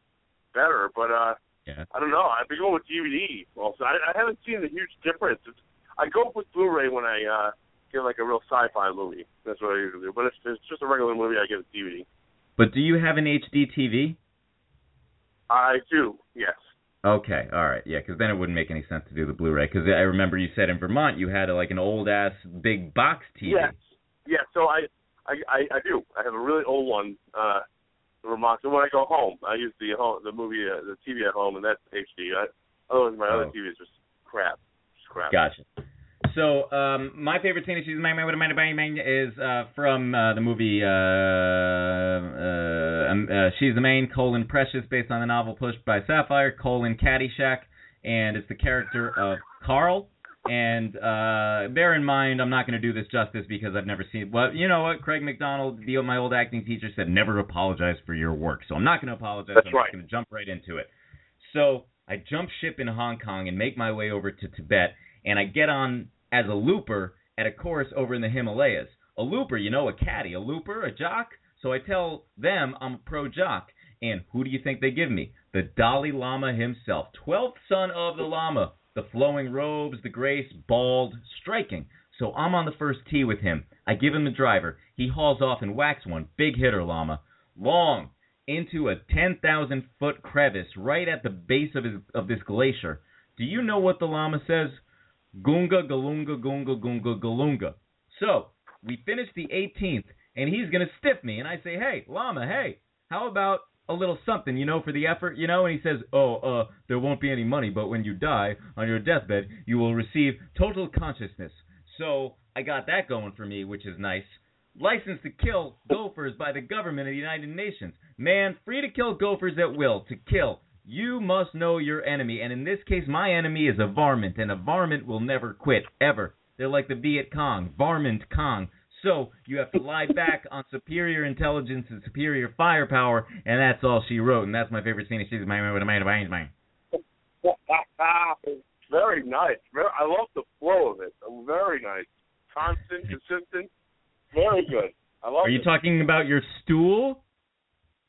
S4: better, but uh,
S3: Yeah.
S4: I don't know. I've been going with DVD. Also, I, I haven't seen the huge difference. It's, I go with Blu-ray when I uh, get like a real sci-fi movie. That's what I usually do. But if it's just a regular movie, I get a DVD.
S3: But do you have an HD TV?
S4: I do. Yes.
S3: Okay, all right, yeah, because then it wouldn't make any sense to do the Blu-ray. Because I remember you said in Vermont you had a, like an old ass big box TV.
S4: Yes. Yeah. So I, I, I, I do. I have a really old one. Uh, Vermont. So when I go home, I use the home, the movie, uh, the TV at home, and that's HD. I, otherwise, my other
S3: Oh.
S4: TV is just crap. Just crap.
S3: Gotcha. So, um, my favorite scene of she's my is uh, from uh, the movie uh, uh, um, uh, She's the Main, colon Precious, based on the novel Pushed by Sapphire, colon Caddyshack, and it's the character of Carl. And uh, bear in mind, I'm not going to do this justice because I've never seen. Well, you know what? Craig McDonald, the, my old acting teacher, said never apologize for your work. So I'm not going to apologize.
S4: That's
S3: I'm
S4: right.
S3: just going to jump right into it. So I jump ship in Hong Kong and make my way over to Tibet, and I get on as a looper at a course over in the Himalayas. A looper, you know, a caddy, a looper, a jock. So I tell them I'm a pro jock, and who do you think they give me? The Dalai Lama himself, twelfth son of the Lama, the flowing robes, the grace, bald, striking. So I'm on the first tee with him. I give him the driver. He hauls off and whacks one. Big hitter, Lama. Long into a 10,000 foot crevice right at the base of his of this glacier. Do you know what the llama says? Gunga galunga gunga gunga galunga. So we finish the 18th, and he's gonna stiff me, and I say, hey, llama, hey, how about a little something, you know, for the effort, you know? And he says, oh, uh, there won't be any money, but when you die on your deathbed, you will receive total consciousness. So I got that going for me, which is nice. License to kill gophers by the government of the United Nations. Man, free to kill gophers at will. To kill, you must know your enemy. And in this case, my enemy is a varmint, and a varmint will never quit, ever. They're like the Viet Cong, varmint Kong. So you have to lie back on superior intelligence and superior firepower, and that's all she wrote. And that's my favorite scene. She's my with a man, man.
S4: Very nice. Very, I love the flow of it. Very nice. Constant, consistent. Very good. I love
S3: Are you
S4: it.
S3: talking about your stool?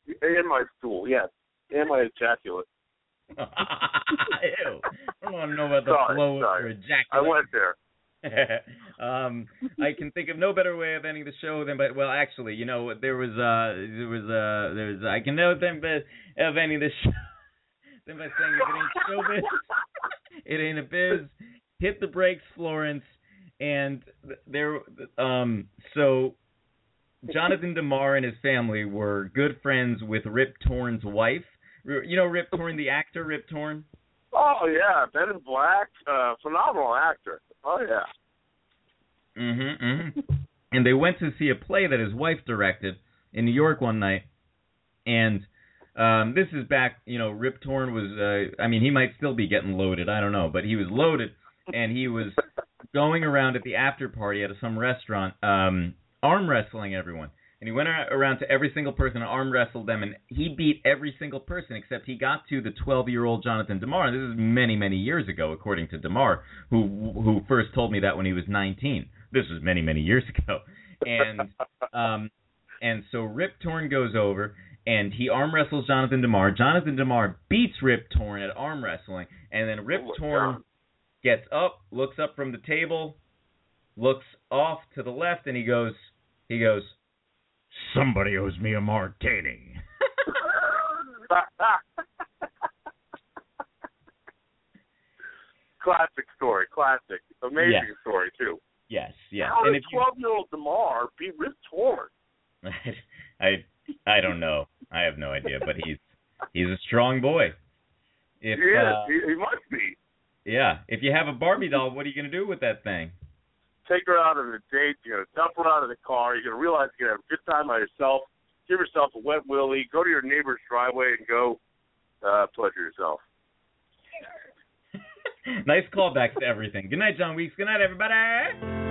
S4: And my stool, yes. And my ejaculate.
S3: Ew. I don't want to know about the
S4: Sorry,
S3: flow of
S4: sorry.
S3: your ejaculate.
S4: I went there.
S3: um, I can think of no better way of ending the show than, but well, actually, you know, there was, uh, there was, uh, there was, I can know think but of ending the show than by saying if it ain't showbiz, it ain't a biz. Hit the brakes, Florence. And there, um, so Jonathan Demar and his family were good friends with Rip Torn's wife. You know Rip Torn, the actor Rip Torn.
S4: Oh yeah, Men in Black, uh, phenomenal actor. Oh yeah.
S3: Mm-hmm, mm-hmm. And they went to see a play that his wife directed in New York one night, and um this is back. You know, Rip Torn was. Uh, I mean, he might still be getting loaded. I don't know, but he was loaded, and he was going around at the after party at some restaurant, um, arm wrestling everyone. And he went around to every single person and arm wrestled them, and he beat every single person except he got to the 12-year-old Jonathan Demar. This is many, many years ago, according to Demar, who who first told me that when he was 19. This was many, many years ago. And um, and so Rip Torn goes over and he arm wrestles Jonathan Demar. Jonathan Demar beats Rip Torn at arm wrestling, and then Rip
S4: Oh,
S3: Torn
S4: God.
S3: gets up, looks up from the table, looks off to the left, and he goes, he goes, somebody owes me a martini.
S4: classic story, classic, amazing
S3: Yes.
S4: story too.
S3: yes, yes.
S4: How
S3: And
S4: did twelve-year-old Demar be Rip Torn?
S3: I, I don't know. I have no idea, but he's he's a strong boy. If
S4: he is.
S3: uh,
S4: he, he must be.
S3: yeah, if you have a Barbie doll, what are you gonna do with that thing?
S4: Take her out on a date. You're gonna dump her out of the car. You're gonna realize you're gonna have a good time by yourself. Give yourself a wet willy. Go to your neighbor's driveway and go uh, pleasure yourself.
S3: nice callbacks to everything. Good night, John Weeks. Good night, everybody.